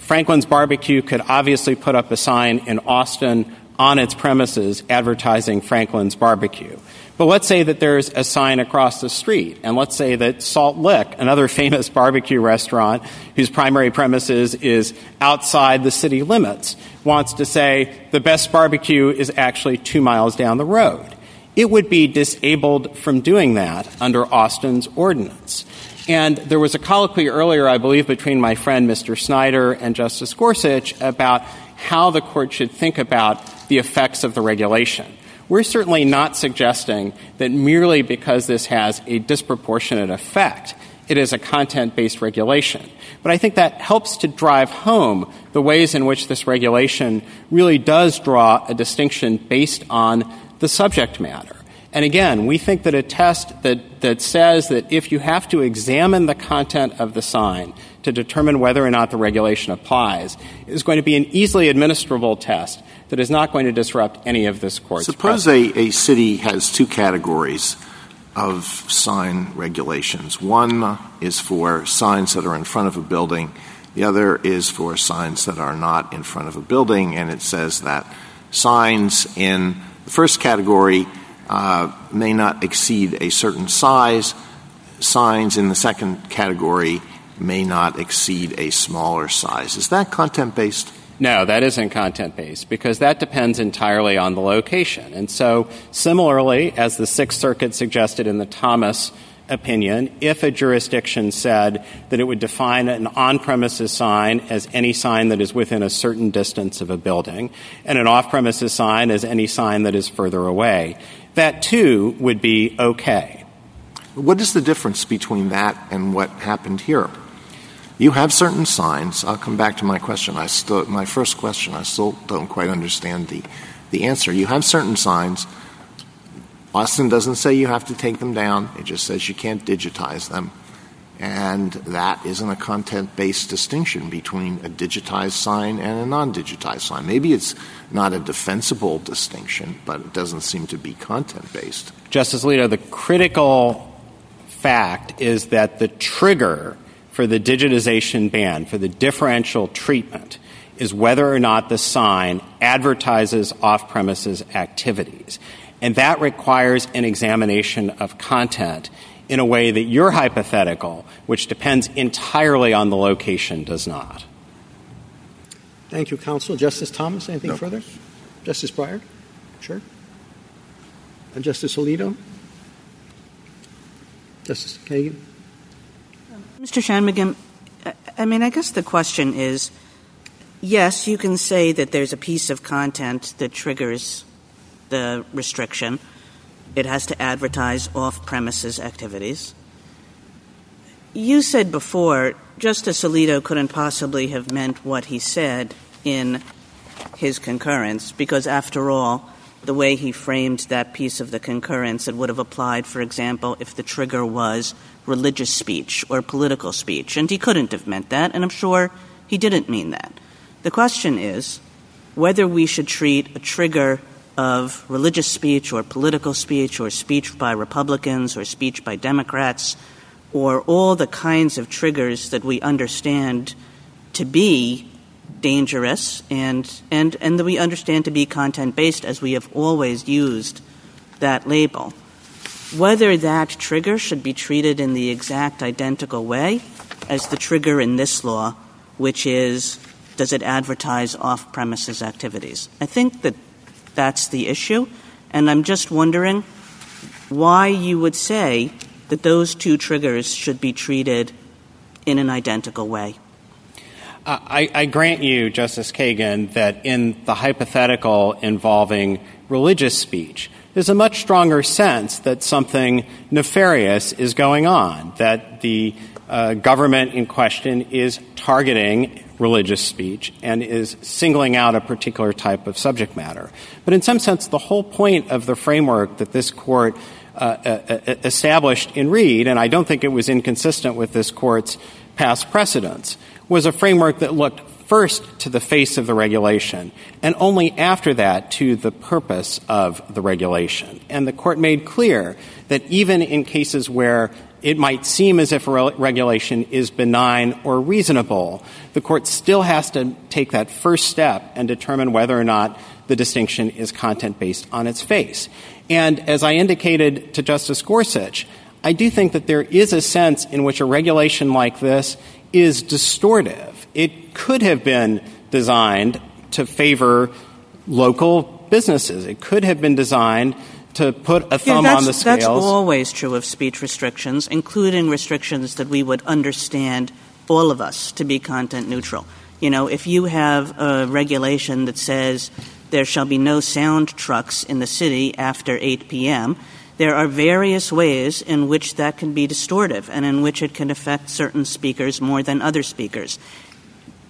Franklin's Barbecue could obviously put up a sign in Austin on its premises advertising Franklin's Barbecue. But let's say that there's a sign across the street, and let's say that Salt Lick, another famous barbecue restaurant whose primary premises is outside the city limits, wants to say the best barbecue is actually two miles down the road. It would be disabled from doing that under Austin's ordinance. And there was a colloquy earlier, I believe, between my friend Mr. Snyder and Justice Gorsuch about how the court should think about the effects of the regulation. We're certainly not suggesting that merely because this has a disproportionate effect, it is a content-based regulation. But I think that helps to drive home the ways in which this regulation really does draw a distinction based on the subject matter. And again, we think that a test that, that says that if you have to examine the content of the sign to determine whether or not the regulation applies is going to be an easily administrable test that is not going to disrupt any of this court's Suppose a, a city has two categories of sign regulations. One is for signs that are in front of a building. The other is for signs that are not in front of a building, and it says that signs in the first category uh, may not exceed a certain size. Signs in the second category may not exceed a smaller size. Is that content based? No, that isn't content based because that depends entirely on the location. And so, similarly, as the Sixth Circuit suggested in the Thomas opinion if a jurisdiction said that it would define an on-premises sign as any sign that is within a certain distance of a building and an off-premises sign as any sign that is further away. That, too, would be okay. What is the difference between that and what happened here? You have certain signs. I'll come back to my question. I still, my first question, I still don't quite understand the, the answer. You have certain signs. Austin doesn't say you have to take them down. It just says you can't digitize them. And that isn't a content-based distinction between a digitized sign and a non-digitized sign. Maybe it's not a defensible distinction, but it doesn't seem to be content-based. Justice Alito, the critical fact is that the trigger for the digitization ban, for the differential treatment, is whether or not the sign advertises off-premises activities. And that requires an examination of content in a way that your hypothetical, which depends entirely on the location, does not. Thank you, counsel. Justice Thomas, anything No. further? Justice Breyer? Sure. And Justice Alito? Justice Kagan? Mr. Shanmugam, I- mean, I guess the question is yes, you can say that there's a piece of content that triggers the restriction. It has to advertise off premises activities. You said before Justice Alito couldn't possibly have meant what he said in his concurrence because, after all, the way he framed that piece of the concurrence, it would have applied, for example, if the trigger was religious speech or political speech. And he couldn't have meant that, and I'm sure he didn't mean that. The question is whether we should treat a trigger of religious speech or political speech or speech by Republicans or speech by Democrats or all the kinds of triggers that we understand to be dangerous and, and, and that we understand to be content based as we have always used that label. Whether that trigger should be treated in the exact identical way as the trigger in this law, which is does it advertise off premises activities? I think that that's the issue, and I'm just wondering why you would say that those two triggers should be treated in an identical way. I, I grant you, Justice Kagan, that in the hypothetical involving religious speech, there's a much stronger sense that something nefarious is going on, that the uh, government in question is targeting religious speech and is singling out a particular type of subject matter. But in some sense, the whole point of the framework that this court uh, uh, uh, established in Reed, and I don't think it was inconsistent with this court's past precedents, was a framework that looked first to the face of the regulation and only after that to the purpose of the regulation. And the court made clear that even in cases where it might seem as if a re- regulation is benign or reasonable, the court still has to take that first step and determine whether or not the distinction is content based on its face. And as I indicated to Justice Gorsuch, I do think that there is a sense in which a regulation like this is distortive. It could have been designed to favor local businesses. It could have been designed to put a thumb yeah, on the that's, that's always true of speech restrictions, including restrictions that we would understand all of us to be content neutral. You know, if you have a regulation that says there shall be no sound trucks in the city after 8 p.m., there are various ways in which that can be distortive and in which it can affect certain speakers more than other speakers.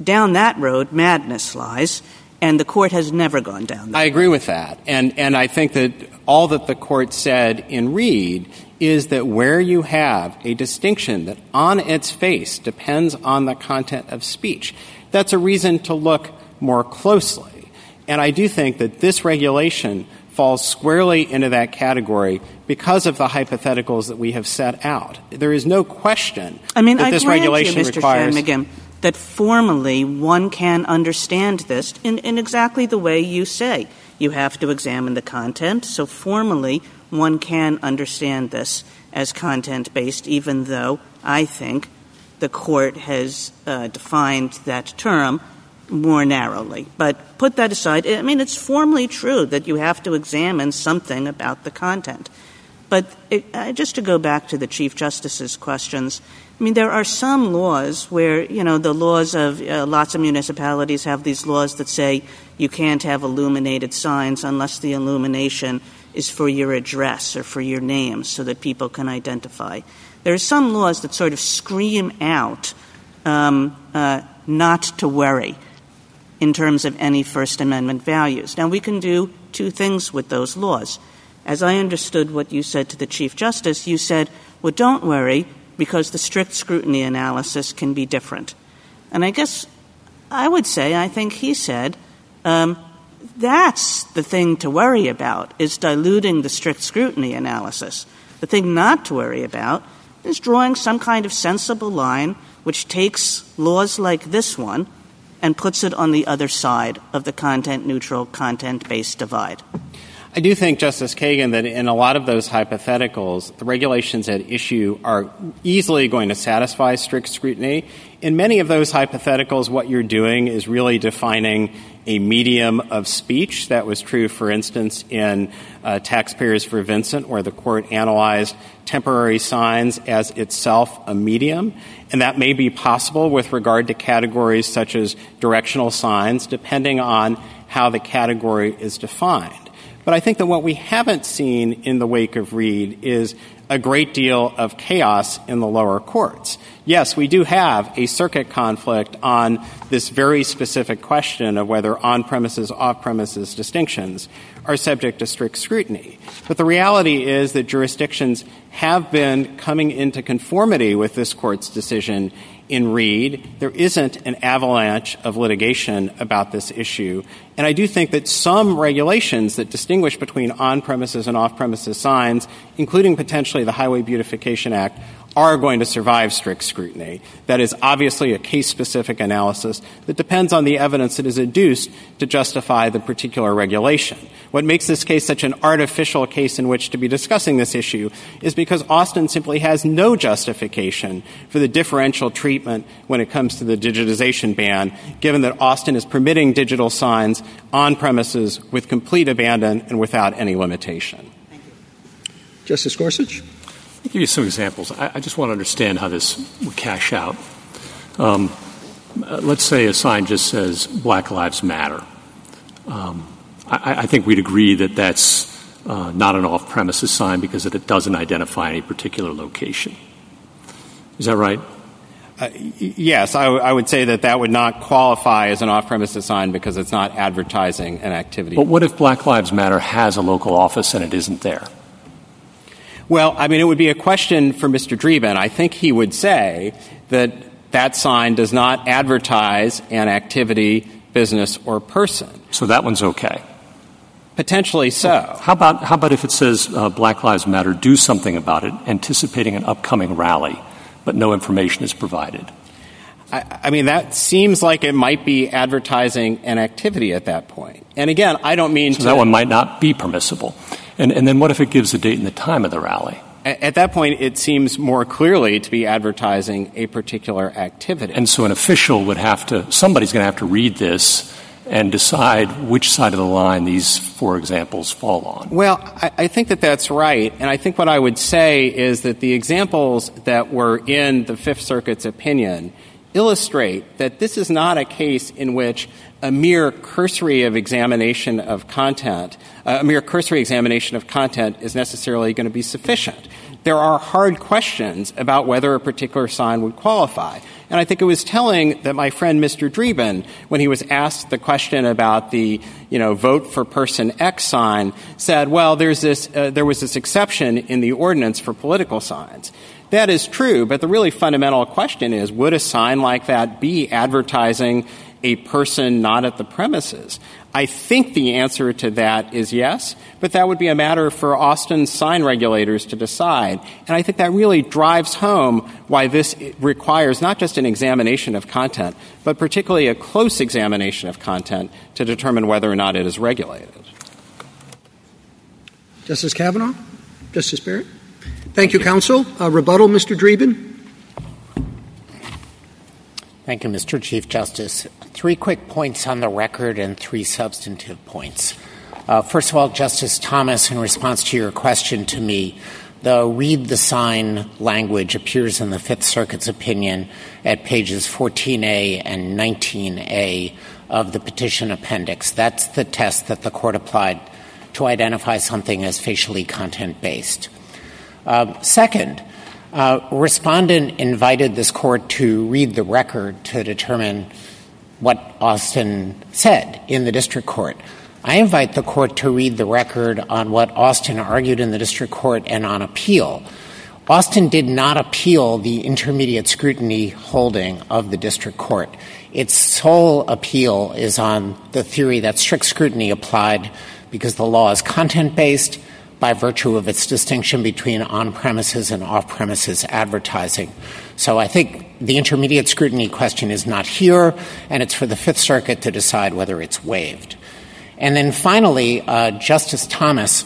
Down that road, madness lies, and the court has never gone down that I agree with that. And, and I think that all that the court said in Reed is that where you have a distinction that on its face depends on the content of speech, that's a reason to look more closely. And I do think that this regulation falls squarely into that category because of the hypotheticals that we have set out. There is no question I mean, that I this regulation you, Mr. requires Shanmugam, that formally one can understand this in, in exactly the way you say. You have to examine the content, so formally one can understand this as content based, even though I think the court has uh, defined that term more narrowly. But put that aside. I mean, it's formally true that you have to examine something about the content. But it, uh, just to go back to the Chief Justice's questions, I mean, there are some laws where, you know, the laws of uh, lots of municipalities have these laws that say you can't have illuminated signs unless the illumination is for your address or for your name so that people can identify. There are some laws that sort of scream out um, uh, not to worry in terms of any First Amendment values. Now, we can do two things with those laws. As I understood what you said to the Chief Justice, you said, well, don't worry, because the strict scrutiny analysis can be different. And I guess I would say, I think he said, um, that's the thing to worry about, is diluting the strict scrutiny analysis. The thing not to worry about is drawing some kind of sensible line which takes laws like this one and puts it on the other side of the content neutral, content based divide. I do think, Justice Kagan, that in a lot of those hypotheticals, the regulations at issue are easily going to satisfy strict scrutiny. In many of those hypotheticals, what you're doing is really defining a medium of speech. That was true, for instance, in uh, Taxpayers for Vincent, where the court analyzed temporary signs as itself a medium. And that may be possible with regard to categories such as directional signs, depending on how the category is defined. But I think that what we haven't seen in the wake of Reed is a great deal of chaos in the lower courts. Yes, we do have a circuit conflict on this very specific question of whether on premises, off premises distinctions are subject to strict scrutiny. But the reality is that jurisdictions have been coming into conformity with this court's decision in Reed. There isn't an avalanche of litigation about this issue. And I do think that some regulations that distinguish between on premises and off premises signs, including potentially the Highway Beautification Act, are going to survive strict scrutiny. That is obviously a case specific analysis that depends on the evidence that is adduced to justify the particular regulation. What makes this case such an artificial case in which to be discussing this issue is because Austin simply has no justification for the differential treatment when it comes to the digitization ban, given that Austin is permitting digital signs on premises with complete abandon and without any limitation. Justice Gorsuch? I'll give you some examples. I, I just want to understand how this would cash out. Um, uh, let's say a sign just says Black Lives Matter. Um, I, I, think we'd agree that that's uh, not an off premises sign because it doesn't identify any particular location. Is that right? Uh, yes, I, w- I would say that that would not qualify as an off premises sign because it's not advertising an activity. But what if Black Lives Matter has a local office and it isn't there? Well, I mean, it would be a question for Mr. Dreeben. I think he would say that that sign does not advertise an activity, business, or person. So that one's okay. Potentially so. How about how about if it says uh, Black Lives Matter, do something about it, anticipating an upcoming rally, but no information is provided? I, I, mean, that seems like it might be advertising an activity at that point. And again, I don't mean so to. that one might not be permissible. And, and then what if it gives the date and the time of the rally? At that point, it seems more clearly to be advertising a particular activity. And so an official would have to, somebody's going to have to read this and decide which side of the line these four examples fall on. Well, I, I, think that that's right. And I think what I would say is that the examples that were in the Fifth Circuit's opinion illustrate that this is not a case in which a mere cursory of examination of content, a mere cursory examination of content is necessarily going to be sufficient. There are hard questions about whether a particular sign would qualify. And I think it was telling that my friend Mr. Dreeben, when he was asked the question about the, you know, vote for person X sign, said, well, there's this, uh, there was this exception in the ordinance for political signs. That is true, but the really fundamental question is, would a sign like that be advertising a person not at the premises? I think the answer to that is yes, but that would be a matter for Austin's sign regulators to decide. And I think that really drives home why this requires not just an examination of content, but particularly a close examination of content to determine whether or not it is regulated. Justice Kavanaugh? Justice Barrett? Thank you, counsel. Uh, rebuttal, Mr. Dreeben? Thank you, Mr. Chief Justice. Three quick points on the record and three substantive points. Uh, first of all, Justice Thomas, in response to your question to me, The read the sign language appears in the Fifth Circuit's opinion at pages 14A and 19A of the petition appendix. That's the test that the court applied to identify something as facially content based. Uh, second, uh, respondent invited this court to read the record to determine what Austin said in the district court. I invite the court to read the record on what Austin argued in the district court and on appeal. Austin did not appeal the intermediate scrutiny holding of the district court. Its sole appeal is on the theory that strict scrutiny applied because the law is content based by virtue of its distinction between on premises and off premises advertising. So I think the intermediate scrutiny question is not here, and it's for the Fifth Circuit to decide whether it's waived. And then finally, uh, Justice Thomas,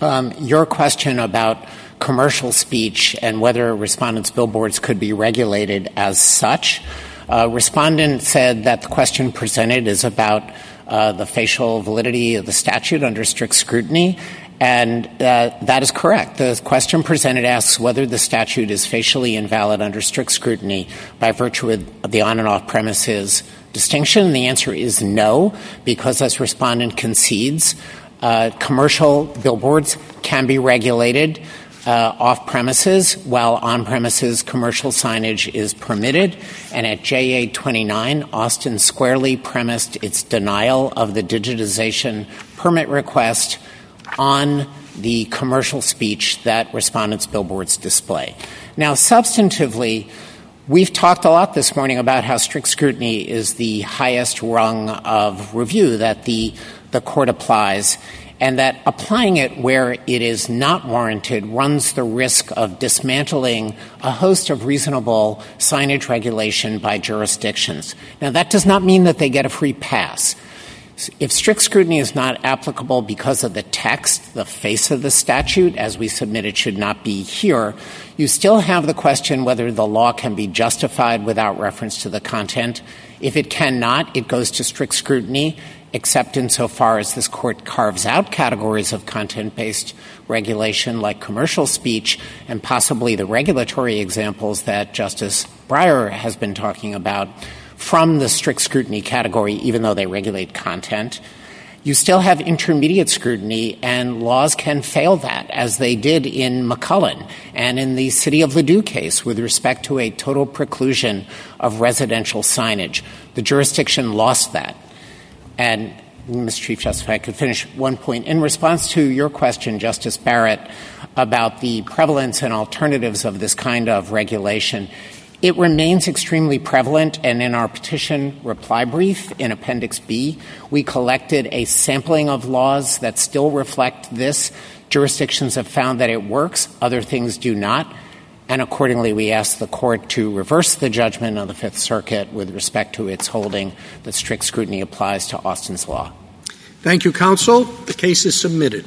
um, your question about commercial speech and whether respondents' billboards could be regulated as such. Uh, respondent said that the question presented is about uh, the facial validity of the statute under strict scrutiny. And uh, that is correct. The question presented asks whether the statute is facially invalid under strict scrutiny by virtue of the on and off premises distinction? And the answer is no, because as respondent concedes, uh, commercial billboards can be regulated uh, off premises, while on premises commercial signage is permitted. And at JA 29, Austin squarely premised its denial of the digitization permit request on the commercial speech that respondents' billboards display. Now, substantively, We've talked a lot this morning about how strict scrutiny is the highest rung of review that the, the court applies, and that applying it where it is not warranted runs the risk of dismantling a host of reasonable signage regulation by jurisdictions. Now, that does not mean that they get a free pass. If strict scrutiny is not applicable because of the text, the face of the statute, as we submit it should not be here, you still have the question whether the law can be justified without reference to the content. If it cannot, it goes to strict scrutiny, except insofar as this court carves out categories of content based regulation like commercial speech and possibly the regulatory examples that Justice Breyer has been talking about from the strict scrutiny category, even though they regulate content. You still have intermediate scrutiny, and laws can fail that, as they did in McCullen and in the City of Ladue case with respect to a total preclusion of residential signage. The jurisdiction lost that. And, Mr. Chief Justice, if I could finish one point. In response to your question, Justice Barrett, about the prevalence and alternatives of this kind of regulation, it remains extremely prevalent, and in our petition reply brief in Appendix B, we collected a sampling of laws that still reflect this. Jurisdictions have found that it works, other things do not. And accordingly, we ask the court to reverse the judgment of the Fifth Circuit with respect to its holding that strict scrutiny applies to Austin's law. Thank you, counsel. The case is submitted.